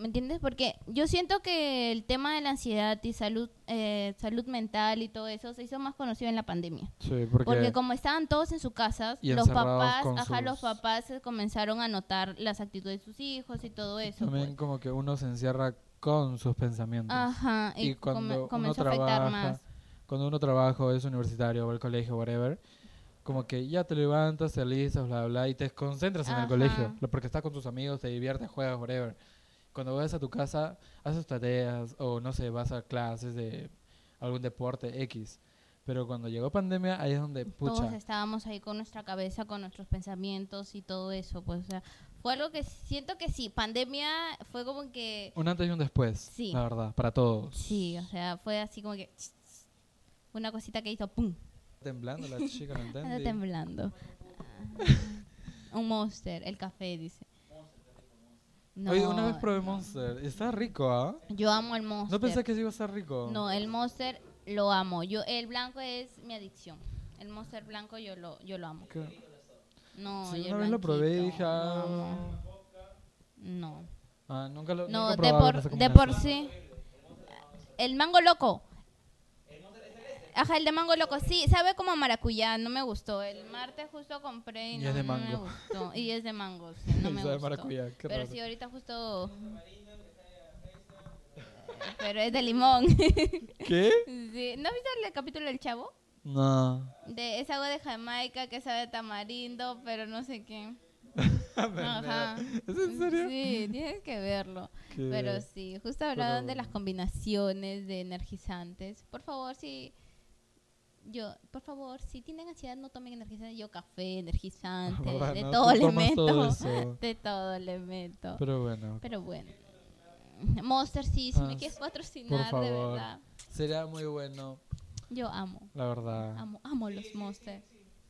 ¿me entiendes? Porque yo siento que el tema de la ansiedad y salud, eh, salud mental y todo eso se hizo más conocido en la pandemia. Sí, porque, Porque como estaban todos en sus casas, los papás, ajá, los papás se comenzaron a notar las actitudes de sus hijos y todo eso. también pues. como que uno se encierra con sus pensamientos. Ajá, y, y cuando come- uno comenzó a afectar trabaja, más. cuando uno trabaja es universitario o el colegio, whatever, como que ya te levantas, te alistas, bla, bla, y te concentras en el colegio, porque estás con tus amigos, te diviertes, juegas, whatever. Cuando vas a tu casa, haces tareas o no sé, vas a clases de algún deporte X. Pero cuando llegó pandemia, ahí es donde, Todos pucha, estábamos ahí con nuestra cabeza, con nuestros pensamientos y todo eso. Pues, o sea, fue algo que siento que sí, pandemia fue como que... un antes y un después, Sí. la verdad, para todos. Sí, o sea, fue así como que... Una cosita que hizo ¡pum! Temblando la chica, no entendí. temblando. Un monster, el café, dice. No, Oye, una vez probé Monster, está rico, ¿ah? yo amo el monster. No pensé que sí iba a estar rico. No, el monster lo amo. Yo el blanco es mi adicción. El monster blanco yo lo yo lo amo. Que- No, sí, y el una vez lo probé y dije, ah, No. ah, nunca lo No, nunca de por, de por sí. El mango loco. Ajá, el de mango loco. Sí, sabe como a maracuyá, no me gustó. El martes justo compré y, Y no, es de no me mango. gustó. Y es de mango, sí, no me Sabe gustó. maracuyá, qué Pero raro. sí, ahorita justo... Pero es de limón. ¿Qué? Sí. ¿No has visto el capítulo del chavo? No. De, es agua de Jamaica que sabe a tamarindo, pero no sé qué. Ajá. ¿Es en serio? Sí, tienes que verlo. Qué- Pero sí, justo hablaban de las combinaciones de energizantes. Por favor, si yo, por favor, si tienen ansiedad no tomen energizante. Yo café, energizante, ¿Verdad, de todo le meto. todo. De todo le meto. Pero bueno, Pero bueno. Monster, sí, si Ah, me quieres por patrocinar, de verdad. sería muy bueno, Yo amo, la verdad. amo, amo los Monsters.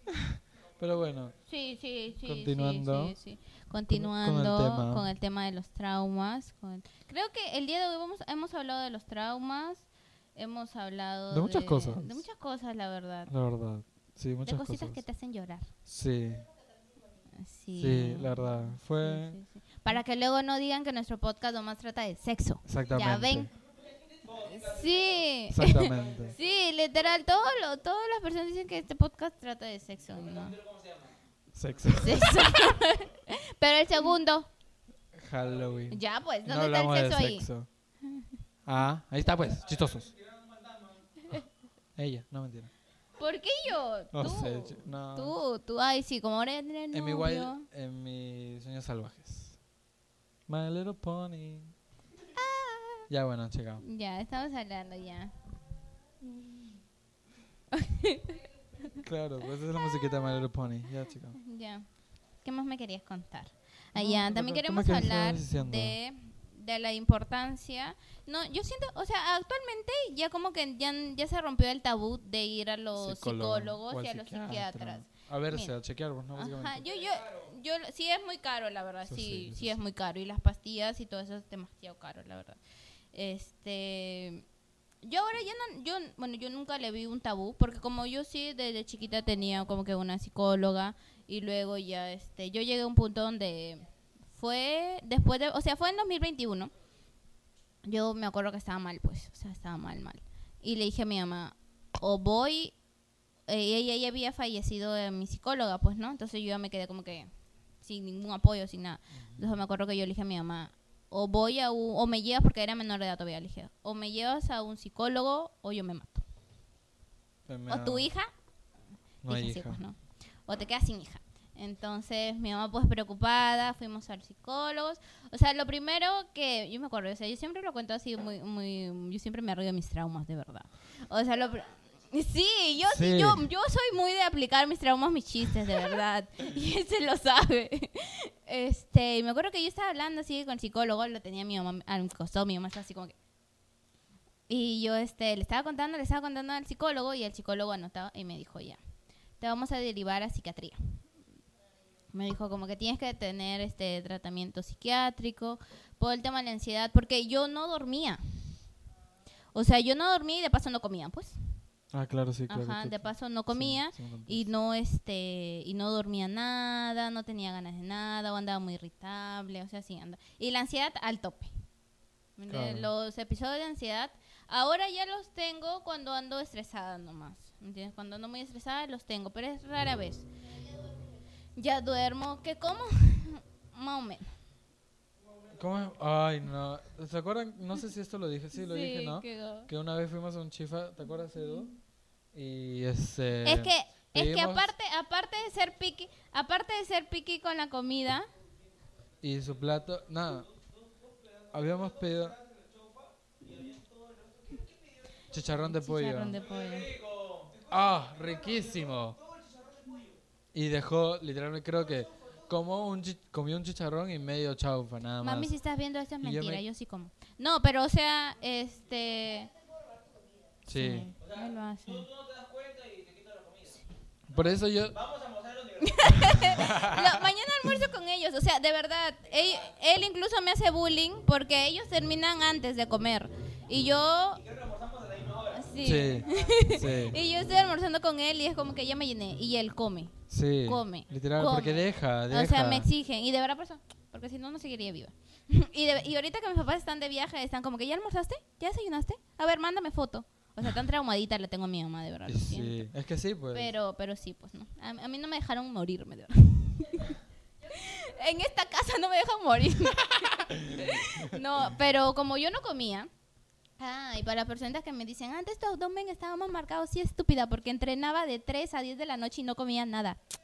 Pero bueno, Sí, sí, sí. Continuando. Sí, sí, sí. Continuando tema. con el tema de los traumas. con- Creo que el día de hoy vamos, hemos hablado de los traumas. Hemos hablado De muchas cosas. De muchas cosas, la verdad. la verdad. Sí, De muchas cositas cosas. que te hacen llorar. Sí, Sí. sí, la verdad. Fue Sí, sí. Para que luego no digan que nuestro podcast nomás trata de sexo. exactamente. Ya ven. Sí. Exactamente. Sí, literal, todo lo, todas las personas dicen que este podcast trata de sexo, ¿no? Sexo. Sexo. Pero el segundo, Halloween. ya pues, No ¿dónde está hablamos el de sexo ahí? Ah, ahí está pues, chistosos. Ella, no mentira. ¿Por qué yo? No tú, sé, chi- no. tú, tú, ay, sí, como ahora ya tienes En mi novio. wild, en mis sueños salvajes. My little pony. Ah. Ya bueno, checado. Ya, estamos hablando ya. Claro, pues esa es la musiquita de My little pony. Ya, chicado. Ya. ¿Qué más me querías contar? No, Allá, pero también queremos querías hablar diciendo. de, de la importancia. No, yo siento, o sea, actualmente ya como que ya, ya se rompió el tabú de ir a los Psicólogo psicólogos y a los psiquiatra. psiquiatras. A ver, Mira. a chequear, ¿no? Ajá, yo, yo, yo, sí es muy caro, la verdad, Eso sí, sí, sí, es muy caro. Y las pastillas y todo eso es demasiado caro, la verdad. Este, yo ahora ya no, yo, bueno, yo nunca le vi un tabú, porque como yo sí desde chiquita tenía como que una psicóloga y luego ya, este, yo llegué a un punto donde fue después de, o sea, fue en 2021. Yo me acuerdo que estaba mal, pues, o sea, estaba mal, mal. Y le dije a mi mamá, o voy eh, ella ya había fallecido eh, mi psicóloga, pues, ¿no? Entonces yo ya me quedé como que sin ningún apoyo, sin nada. Entonces me acuerdo que yo le dije a mi mamá, o voy a un, o me llevas, porque era menor de edad todavía, le dije, o me llevas a un psicólogo o yo me mato. O tu hija, No sí, pues, ¿no? O te quedas sin hija. Entonces mi mamá pues preocupada, fuimos a los psicólogos. O sea, lo primero que yo me acuerdo, o sea, yo siempre lo cuento así muy muy yo siempre me río de mis traumas, de verdad. O sea, lo Sí, yo sí. Sí. yo yo soy muy de aplicar mis traumas, mis chistes, de verdad. y él se lo sabe. Este, y me acuerdo que yo estaba hablando así con el psicólogo, lo tenía mi mamá al costado, mi mamá estaba así como que y yo este le estaba contando, le estaba contando al psicólogo y el psicólogo anotaba y me dijo, "Ya, te vamos a derivar a psiquiatría." Me dijo como que tienes que tener este tratamiento psiquiátrico por el tema de la ansiedad, porque yo no dormía. O sea, yo no dormía y de paso no comía, pues. Ah, claro, sí, claro. Ajá, de paso no comía sí y no este y no dormía nada, no tenía ganas de nada, o andaba muy irritable, o sea, sí anda. Y la ansiedad al tope. Los episodios de ansiedad ahora ya los tengo cuando ando estresada nomás. ¿Me entiendes? Cuando ando muy estresada los tengo, pero es rara vez. Ya duermo, ¿qué como? Más o menos. ¿Cómo? Ay, no. ¿Se acuerdan? No sé si esto lo dije. Sí, lo Sí, dije, ¿no? quedó. Que una vez fuimos a un chifa, ¿te acuerdas, Edu? Y este... Es que es que aparte aparte de ser piqui, aparte de ser piqui con la comida, Y su plato... Nada. Habíamos pedido... Chicharrón de pollo. chicharrón de pollo. Ah, riquísimo. Y dejó, literalmente creo que como un chi- comió un chicharrón y medio chaufa, nada más. Mami, si estás viendo esto es yo mentira, me- yo sí como. No, pero o sea, este... Sí. él lo hace. Tú no te das cuenta y te quitas la comida. Por eso yo... Vamos a almorzar a la universidad. Lo- mañana almuerzo con ellos, o sea, de verdad, él, él incluso me hace bullying porque ellos terminan antes de comer. Y yo que almorzamos a la misma hora. Sí. Sí, sí, Y yo estoy almorzando con él y es como que ya me llené. Y él come. sí. Come, Literal, come. porque deja, deja. O sea, me exigen. Y de verdad por eso. Porque si no, no seguiría viva. y, de- y ahorita que mis papás están de viaje, están como que, ¿ya almorzaste? ¿Ya desayunaste? A ver, mándame foto. O sea, tan traumadita la tengo a mi mamá, de verdad. Siento. Es que sí, pues. Pero, pero sí, pues no. A, a mí no me dejaron morirme, de verdad. en esta casa no me dejan morir. no, pero como yo no comía. Ah, y para las personas que me dicen, antes tu abdomen estaba más marcado, sí, estúpida, porque entrenaba de 3 a 10 de la noche y no comía nada.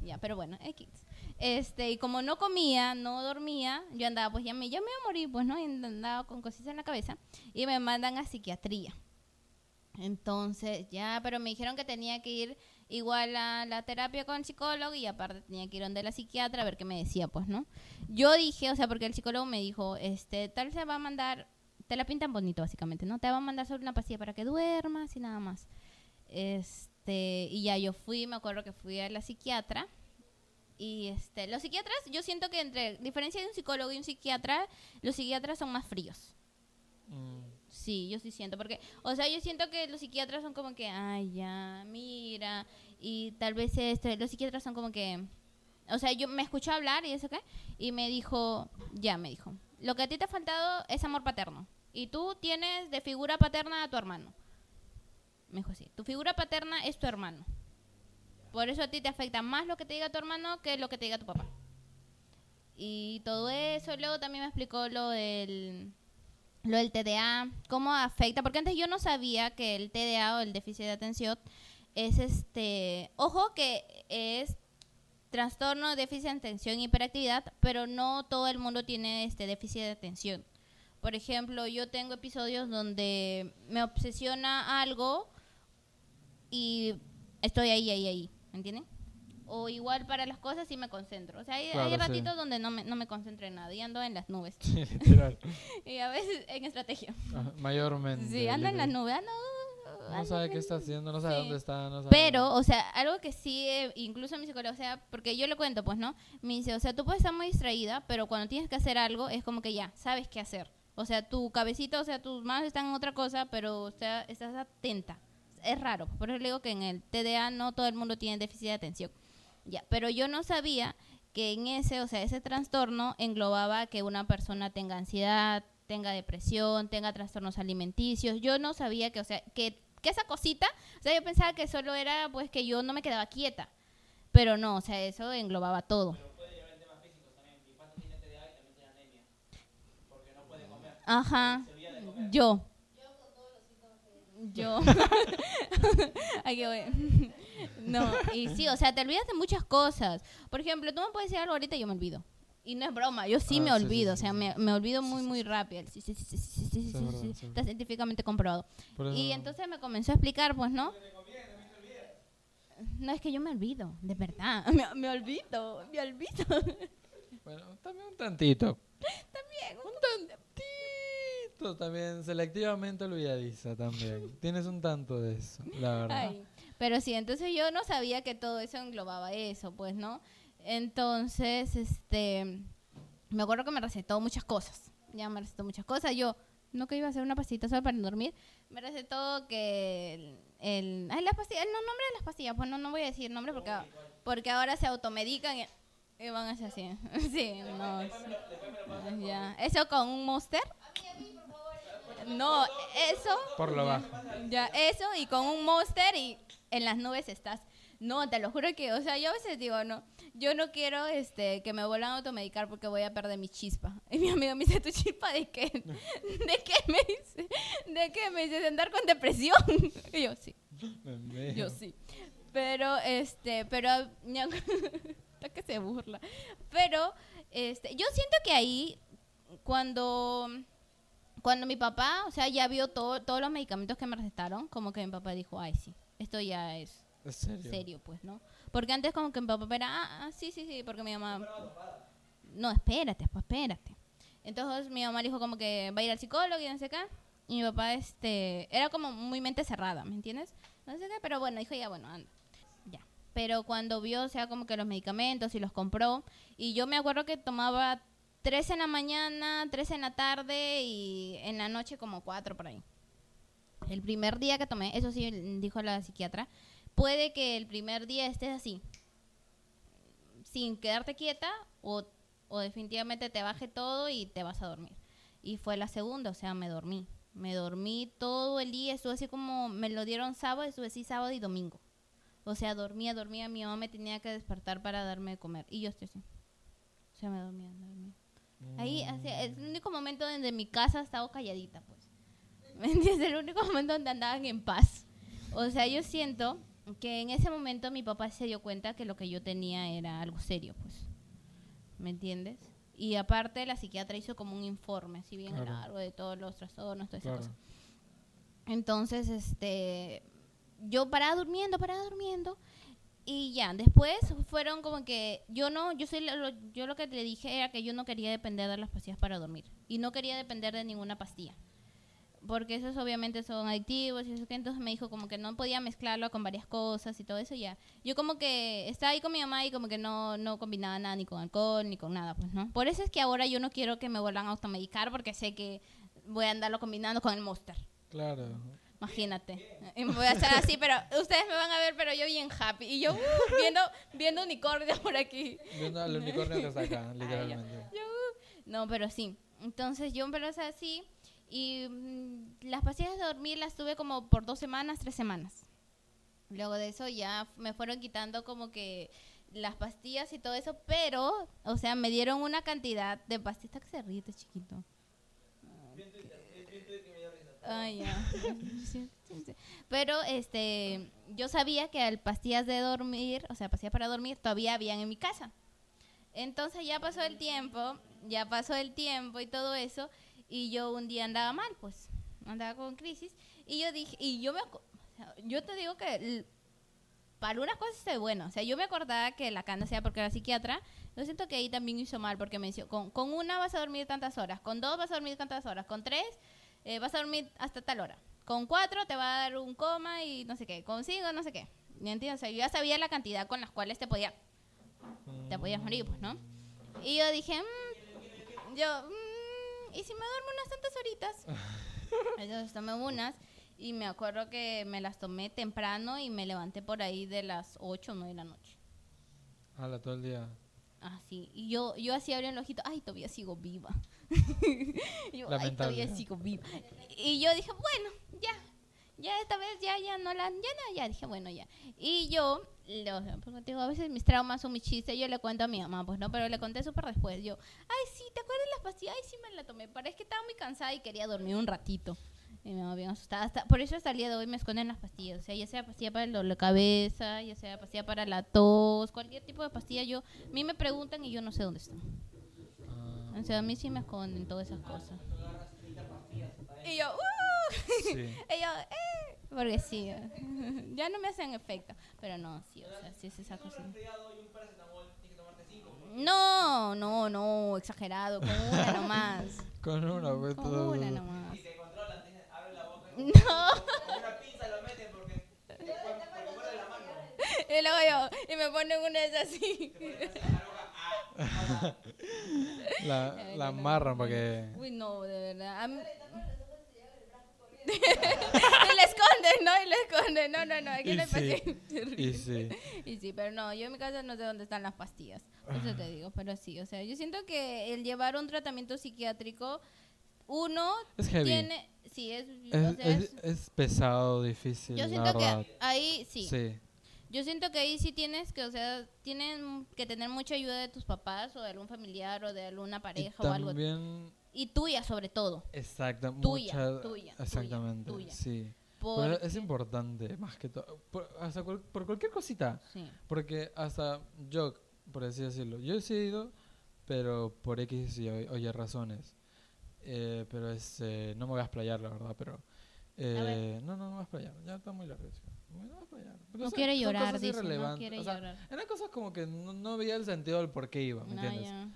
Ya, pero bueno, X. Este, y como no comía, no dormía, yo andaba, pues ya me, ya me iba a morir, pues, ¿no? Y andaba con cositas en la cabeza. Y me mandan a psiquiatría. Entonces, ya, pero me dijeron que tenía que ir igual a la terapia con el psicólogo y aparte tenía que ir donde la psiquiatra a ver qué me decía, pues, ¿no? Yo dije, o sea, porque el psicólogo me dijo, este, tal se va a mandar, te la pintan bonito básicamente, ¿no? Te va a mandar solo una pastilla para que duermas y nada más. Este, y ya yo fui, me acuerdo que fui a la psiquiatra y este, los psiquiatras, yo siento que entre diferencia de un psicólogo y un psiquiatra, los psiquiatras son más fríos. Mm, Sí, yo sí siento, porque, o sea, yo siento que los psiquiatras son como que, ay, ya, mira, y tal vez este, los psiquiatras son como que, o sea, yo me escuchó hablar y eso qué, y me dijo, ya, me dijo, lo que a ti te ha faltado es amor paterno, y tú tienes de figura paterna a tu hermano. Me dijo así, tu figura paterna es tu hermano. Por eso a ti te afecta más lo que te diga tu hermano que lo que te diga tu papá. Y todo eso, luego también me explicó lo del lo del TDA, cómo afecta, porque antes yo no sabía que el TDA o el déficit de atención es este, ojo que es trastorno, déficit de atención hiperactividad, pero no todo el mundo tiene este déficit de atención. Por ejemplo, yo tengo episodios donde me obsesiona algo y estoy ahí, ahí, ahí, ¿me entienden? O igual para las cosas sí me concentro. O sea, hay, Claro, hay sí. ratitos donde no me, no me concentro en nada y ando en las nubes. sí, literal. Y a veces en estrategia. Mayormente. Sí, anda en las nubes. ah, no, sabe qué está haciendo, no sabe Sí. dónde está, no sabe. Pero, o sea, algo que sí, eh, incluso mi psicólogo, o sea, porque yo le cuento, pues, ¿no? Me dice, o sea, tú puedes estar muy distraída, pero cuando tienes que hacer algo, es como que ya, sabes qué hacer. O sea, tu cabecita, o sea, tus manos están en otra cosa, pero o sea, estás atenta. Es raro. Por eso le digo que en el TDA no todo el mundo tiene déficit de atención. Ya, pero yo no sabía que en ese, o sea, ese trastorno englobaba que una persona tenga ansiedad, tenga depresión, tenga trastornos alimenticios. Yo no sabía que, o sea, que, que esa cosita, o sea, yo pensaba que solo era pues que yo no me quedaba quieta. Pero no, o sea, eso englobaba todo. Pero puede llevar en temas físicos también. Mi pato tiene TDA y también tiene anemia. Porque no puede comer. Ajá. Yo. Yo. Aquí voy. No, y sí, o sea, te olvidas de muchas cosas. Por ejemplo, tú me puedes decir algo ahorita y yo me olvido. Y no es broma, yo sí Ah, me sí, sí, olvido, sí, o sea, me, me olvido muy, muy rápido. Sí, sí, sí, sí, sí, sí, Está científicamente comprobado. Y entonces me comenzó a explicar, pues, ¿no? No, es que yo me olvido, de verdad. Me, me olvido, me olvido. Bueno, también un tantito. También. Un tantito también, selectivamente olvidadiza también. Tienes un tanto de eso, la verdad. Ay, pero sí, entonces yo no sabía que todo eso englobaba eso, pues, ¿no? Entonces, este, me acuerdo que me recetó muchas cosas. Ya me recetó muchas cosas. Yo, no que iba a hacer una pastillita solo para dormir. Me recetó que el, el- ay, las pastillas, no, nombre de las pastillas, pues no, no voy a decir nombre porque, porque ahora se automedican y, y van a hacer así. Sí, no. ¿Eso con un monster? No, eso. Por lo bajo. Ya, eso y con un monster y en las nubes estás. No, te lo juro que, o sea, yo a veces digo, no, yo no quiero este que me vuelvan a automedicar porque voy a perder mi chispa. Y mi amigo me dice, ¿tu chispa de qué? ¿De qué me dice? ¿De qué me dice? ¿De andar con depresión? Y yo, sí, yo sí. Pero, este, pero, está que se burla. Pero, este, yo siento que ahí, cuando cuando mi papá, o sea, ya vio todo, todos los medicamentos que me recetaron, como que mi papá dijo, ay, sí, esto ya es ¿En serio? serio, pues, ¿no? Porque antes como que mi papá era, ah, ah, sí, sí, sí, porque mi mamá... No, espérate, pues, espérate. Entonces mi mamá dijo como que va a ir al psicólogo y no sé qué. Y mi papá, este, era como muy mente cerrada, ¿me entiendes? No sé qué, pero bueno, dijo ya, bueno, anda. Ya. Pero cuando vio, o sea, como que los medicamentos y los compró, y yo me acuerdo que tomaba tres en la mañana, tres en la tarde y en la noche como cuatro por ahí. El primer día que tomé, eso sí dijo la psiquiatra, puede que el primer día estés así, sin quedarte quieta o, o definitivamente te baje todo y te vas a dormir. Y fue la segunda, o sea, me dormí. Me dormí todo el día, estuve así como, me lo dieron sábado, estuve así sábado y domingo. O sea, dormía, dormía, mi mamá me tenía que despertar para darme de comer. Y yo estoy así. O sea, me dormía, me dormía. Ahí, así, es el único momento donde mi casa estaba calladita, pues. ¿Me entiendes? El único momento donde andaban en paz. O sea, yo siento que en ese momento mi papá se dio cuenta que lo que yo tenía era algo serio, pues. ¿Me entiendes? Y aparte la psiquiatra hizo como un informe, así bien Claro. largo, de todos los trastornos, toda esa Claro. cosa. Entonces, este, yo paraba durmiendo, paraba durmiendo. Y ya, después fueron como que yo no, yo soy, lo, yo lo que le dije era que yo no quería depender de las pastillas para dormir. Y no quería depender de ninguna pastilla. Porque esos obviamente son adictivos y eso que entonces me dijo como que no podía mezclarlo con varias cosas y todo eso ya. Yo como que estaba ahí con mi mamá y como que no, no combinaba nada ni con alcohol ni con nada, pues, ¿no? Por eso es que ahora yo no quiero que me vuelvan a automedicar porque sé que voy a andarlo combinando con el Monster. Claro. Imagínate. Y me voy a estar así, pero ustedes me van a ver, pero yo bien happy. Y yo uh, viendo, viendo unicornio por aquí. Viendo al unicornio que está acá, literalmente. Yo, uh, no, pero sí. Entonces yo empecé así y mm, las pastillas de dormir las tuve como por dos semanas, tres semanas. Luego de eso ya me fueron quitando como que las pastillas y todo eso, pero, o sea, me dieron una cantidad de pastillas que se ríe este chiquito. Ay, ya. Pero este, yo sabía que el pastillas de dormir, o sea, pastillas para dormir, todavía habían en mi casa. Entonces ya pasó el tiempo, ya pasó el tiempo y todo eso, y yo un día andaba mal, pues, andaba con crisis, y yo dije, y yo me, yo te digo que para unas cosas es bueno, o sea, yo me acordaba que la cana sea porque era psiquiatra, yo siento que ahí también hizo mal, porque me con, con una vas a dormir tantas horas, con dos vas a dormir tantas horas, con tres eh, vas a dormir hasta tal hora, con cuatro te va a dar un coma y no sé qué, con cinco no sé qué, ¿me entiendes? O sea, yo ya sabía la cantidad con las cuales te podía te podías morir, pues, ¿no? Y yo dije, mm, yo, mm, ¿y si me duermo unas tantas horitas? Entonces tomé unas y me acuerdo que me las tomé temprano y me levanté por ahí de las 8 o 9 de la noche. Hala, todo el día. Así. Y yo, yo así abrí el ojito, ay, todavía sigo viva. Y yo, ay, Lamentable. todavía sigo viva. Y yo dije, bueno, ya. Ya esta vez ya, ya no la, ya no, ya dije, bueno, ya. Y yo, lo, porque digo, a veces mis traumas son mis chistes, yo le cuento a mi mamá, pues no, pero le conté súper después. Yo, ay, sí, ¿te acuerdas de las pastillas? Ay, sí me la tomé, pero es que estaba muy cansada y quería dormir un ratito. Y me bien asustada. Hasta, por eso hasta el día de hoy me esconden las pastillas. O sea, ya sea pastilla para el dolor de cabeza, ya sea pastilla para la tos, cualquier tipo de pastilla. Yo, a mí me preguntan y yo no sé dónde están. O sea, a mí sí me esconden todas esas cosas. Y yo, ¡uh! sí. Y yo, ¡eh! Porque sí, ya no me hacen efecto. Pero no, sí, o sea, sí es esa cosa. resfriado y un paracetamol, tienes que tomarte cinco. No, no, no, exagerado, con una nomás. Con una, pues, Con todo- una nomás. Y se controlan, tienes- abre la boca y No. con una pinza lo meten porque. Y luego yo, y me ponen una de esas así. La, la amarran para que. Uy, no, de verdad. Y le esconden, ¿no? Y le esconden. No, no, no, aquí Y no hay sí, pastillas. y sí. Y sí, pero no, yo en mi casa no sé dónde están las pastillas. Eso te digo, pero sí, o sea, yo siento que el llevar un tratamiento psiquiátrico, uno Es heavy. tiene, sí, es, o Es, sea, es, es- es pesado, difícil. yo la siento verdad. que ahí sí, Sí. Yo siento que ahí sí tienes que, o sea, tienen que tener mucha ayuda de tus papás o de algún familiar o de alguna Y pareja o algo. también. Y tuya sobre todo. Exacto, Tuya, mucha- tuya, tuya, Exactamente, tuya. sí. Pero es importante, más que todo. Por, hasta cual- por cualquier cosita. sí. Porque hasta yo, por así decirlo, yo he sido, pero por X y o, o Y razones. Eh, pero es, eh, no me voy a explayar, la verdad, pero... eh, no, no, no me voy a explayar, ya está muy largo. No. Porque No son- quiere llorar, dice, no quiere O sea, llorar. Eran cosas como que no, no veía el sentido del por qué iba, ¿me No, entiendes? ya.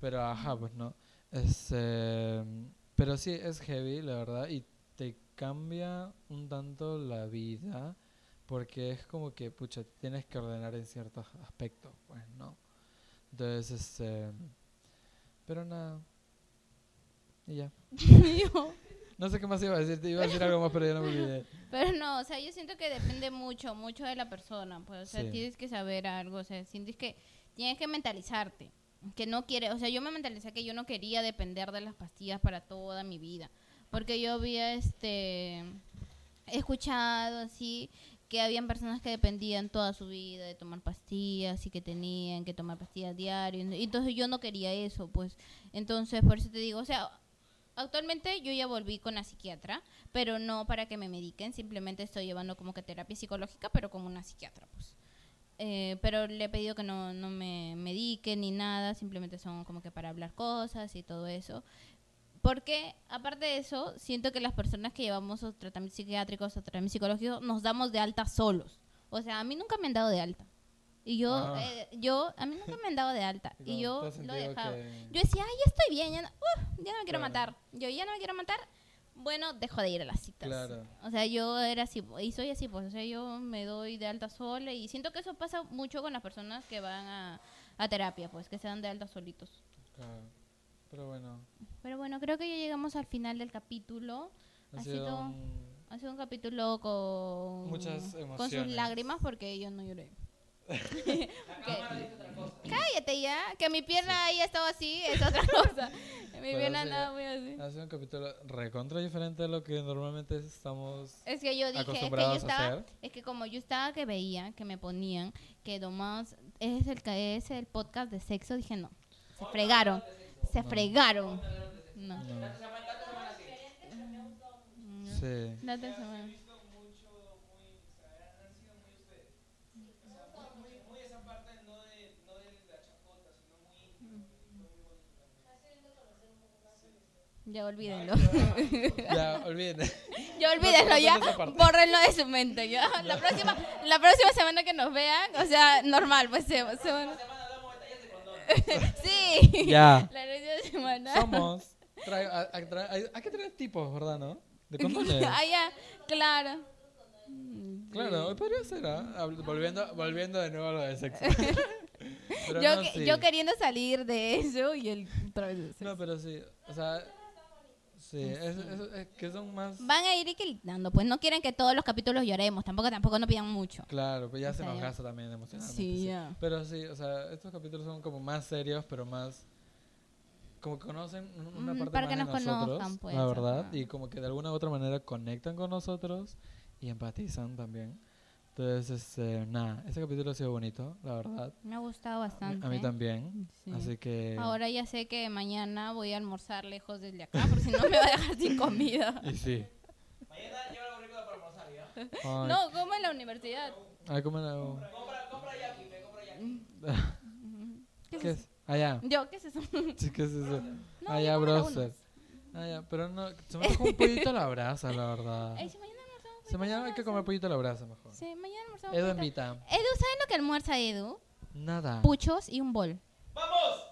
Pero ajá, pues no. Es, eh, pero sí, es heavy, la verdad, y te cambia un tanto la vida, porque es como que, pucha, tienes que ordenar en ciertos aspectos, pues, ¿no? Entonces, este, pero nada. Y ya. No sé qué más iba a decir, te iba a decir algo más, pero ya no me olvidé. Pero no, o sea, yo siento que depende mucho, mucho de la persona. Pues, o sea, Sí. tienes que saber algo, o sea, sientes que tienes que mentalizarte. Que no quiere, o sea, yo me mentalicé que yo no quería depender de las pastillas para toda mi vida. Porque yo había, este, escuchado así que habían personas que dependían toda su vida de tomar pastillas y que tenían que tomar pastillas diario. Y entonces yo no quería eso, pues. Entonces, por eso te digo, o sea, actualmente yo ya volví con la psiquiatra, pero no para que me mediquen, simplemente estoy llevando como que terapia psicológica, pero como una psiquiatra, pues. Eh, pero le he pedido que no, no me mediquen ni nada, simplemente son como que para hablar cosas y todo eso. Porque, aparte de eso, siento que las personas que llevamos tratamientos psiquiátricos o tratamientos psicológicos nos damos de alta solos. O sea, a mí nunca me han dado de alta. Y yo, Ah. eh, yo, a mí nunca me han dado de alta. ¿Te Y yo lo dejaba. que- Yo decía, ay, ya estoy bien, ya no, uh, ya no me quiero Claro. matar. Yo ya no me quiero matar. Bueno, dejo de ir a las citas. Claro. O sea, yo era así, y soy así, pues, o sea, yo me doy de alta sola y siento que eso pasa mucho con las personas que van a, a terapia, pues, que se dan de alta solitos. Claro. Pero bueno, Pero bueno, creo que ya llegamos al final del capítulo. ha, Ha sido, sido- un- Ha sido un capítulo con Muchas con sus emociones. lágrimas porque yo no lloré. Que- Cállate ya, que mi pierna ahí estaba así, es otra cosa. Mi Pero pierna andaba muy así. ha sido un capítulo recontra diferente a lo que normalmente estamos... Es que yo dije, es que yo estaba, es que como yo estaba que veía, que me ponían, que nomás es el es el podcast de sexo, dije no, se fregaron, se fregaron. No. No. Semana sí. Otra semana. visto mucho, muy, o sea, han sido muy ustedes. O sea, muy, muy, muy esa parte no de, no de la chacota, sino muy íntimo. Fue muy bonito también. Ya olvídenlo. Ya, olviden. Ya olvídenlo, ya. Bórrenlo de su mente, ya. La próxima, la próxima semana que nos vean, o sea, normal, pues se, se van. Sí. Ya. La próxima semana. Somos. Trae- a- a- trae- hay, hay que tener tipos, ¿verdad, no? De condones. ah, ya, claro. Claro, podría ser, ¿ah? Volviendo, volviendo de nuevo a lo de sexo. Yo, no, que- sí. yo queriendo salir de eso y él otra vez. de eso. No, pero sí. O sea, sí, es, es- es que son más. Van a ir equilibrando, pues no quieren que todos los capítulos lloremos, tampoco tampoco no pidan mucho. Claro, pues ya O se nos gasta también emocionalmente. Sí, sí. ya. Pero sí, o sea, estos capítulos son como más serios, pero más. Como que conocen un- una parte para más que de nos nosotros, conozcan, pues, la verdad, ajá. y como que de alguna u otra manera conectan con nosotros y empatizan también. Entonces, este, nada, este capítulo ha sido bonito, la verdad. Me ha gustado A mí- bastante. A mí también. Sí. Así que. Ahora ya sé que mañana voy a almorzar lejos desde acá, porque si no me va a dejar sin comida. Y sí. Mañana lleva algo rico para almorzar, ¿ya? No, como en la universidad. ay, ¿cómo la- Compra, compra yaqui, pe, compra yaqui. ¿Qué es ¿Qué eso? es? Allá. Yo, ¿qué es eso? Sí, ¿qué es eso? No, Allá, como browser. Ah, ya, pero no, se me antoja un pollito a la brasa, la verdad. Ay, si mañana mañana hay que comer pollito a la brasa mejor. Sí, mañana almorzamos. Edu invita. Edu, ¿saben lo que almuerza Edu? Nada. Puchos y un bol. ¡Vamos!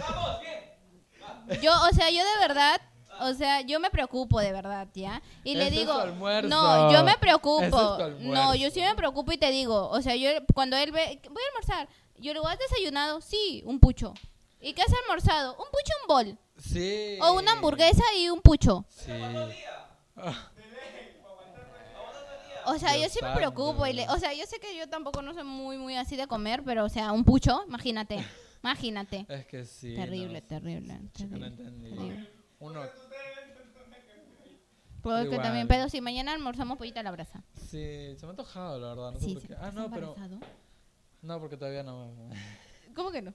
¡Vamos! ¡Bien! Yo, o sea, yo de verdad, o sea, yo me preocupo de verdad, ¿ya? Y le es digo, no, yo me es preocupo. No, yo sí me preocupo y te digo, o sea, yo cuando él ve, voy a almorzar, yo le digo, ¿has desayunado? Sí, un pucho. ¿Y qué has almorzado? Un pucho, un bol. Sí. O una hamburguesa y un pucho. Sí. O sea, Dios yo sí me santo. preocupo. Y le, o sea, yo sé que yo tampoco no soy muy, muy así de comer, pero, o sea, un pucho, imagínate. Imagínate. Es que sí. terrible, no, terrible. chico, no terrible, entendí. terrible. Uno, que Igual. también, pero si mañana almorzamos pollito a la brasa. sí, se me ha antojado, la verdad. No sé Sí, por qué. ¿estás Ah, no, pero. No, porque todavía no. ¿Cómo que no?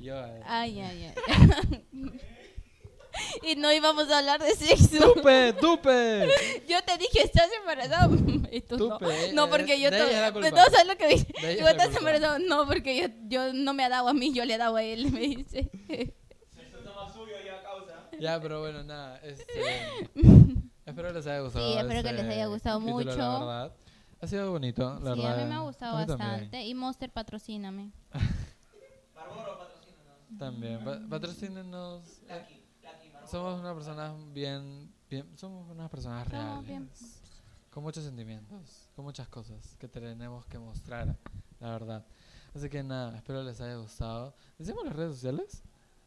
Yo. eh. Ay, ay, ay. y no íbamos a hablar de sexo. ¡Tupe! ¡Tupe! Yo te dije, ¿estás embarazado? Y tú no. Tupe, No, eh, porque yo... de ella to- es la culpa. No, ¿sabes lo que es la ¿estás embarazado? No, porque yo, yo no me ha dado a mí, yo le he dado a él, me dice. Ya, causa. Ya, pero bueno, nada. Este, espero les haya gustado. Sí, espero que este les haya gustado capítulo, mucho. La verdad. Ha sido bonito, la sí, verdad. a mí me ha gustado mí también. bastante. Y Monster, patrocíname. Barboro, patrocínanos. También. Pa- patrocínenos. Lucky. Somos unas personas bien, bien. Somos unas personas reales. bien- Con muchos sentimientos. Con muchas cosas que tenemos que mostrar. La verdad. Así que nada, espero les haya gustado. ¿Decimos las redes sociales?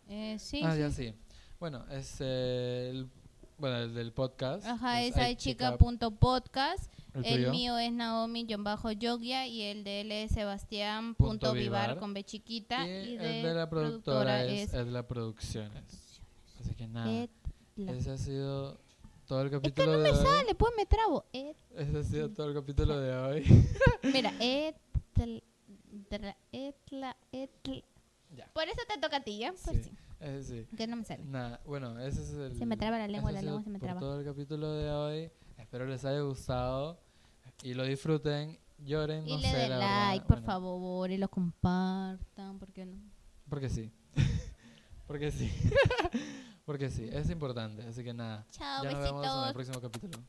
Eh, sí, ah, sí. ya sí. Bueno, es el. Bueno, el del podcast. Ajá, es ay, aychica.podcast. ¿El El, mío es Naomi-Yogia y el de él es Punto Sebastián.vivar Vivar. con B chiquita. Y, Y, el de la productora es, es Edla Producciones. Así que nada, Edla. ese ha sido todo el Es que capítulo no de me hoy. sale, pues me trabo. Ed- Ese ha sido todo el capítulo de hoy. Mira, etl- dra- etla, etl- Ya. Por eso te toca a ti, ¿ya? Pues Sí. sí. Ese sí. Que no me sale. Nada, bueno, ese es el. Se me traba la lengua, la lengua se me por traba. todo el capítulo de hoy. Espero les haya gustado y lo disfruten. Lloren, Y no le sé, den la verdad. like, por Bueno, favor, y lo compartan, ¿por qué no? Porque sí. porque sí. Porque sí, es importante. Así que nada. Chao, ya nos vemos en el besitos. próximo capítulo.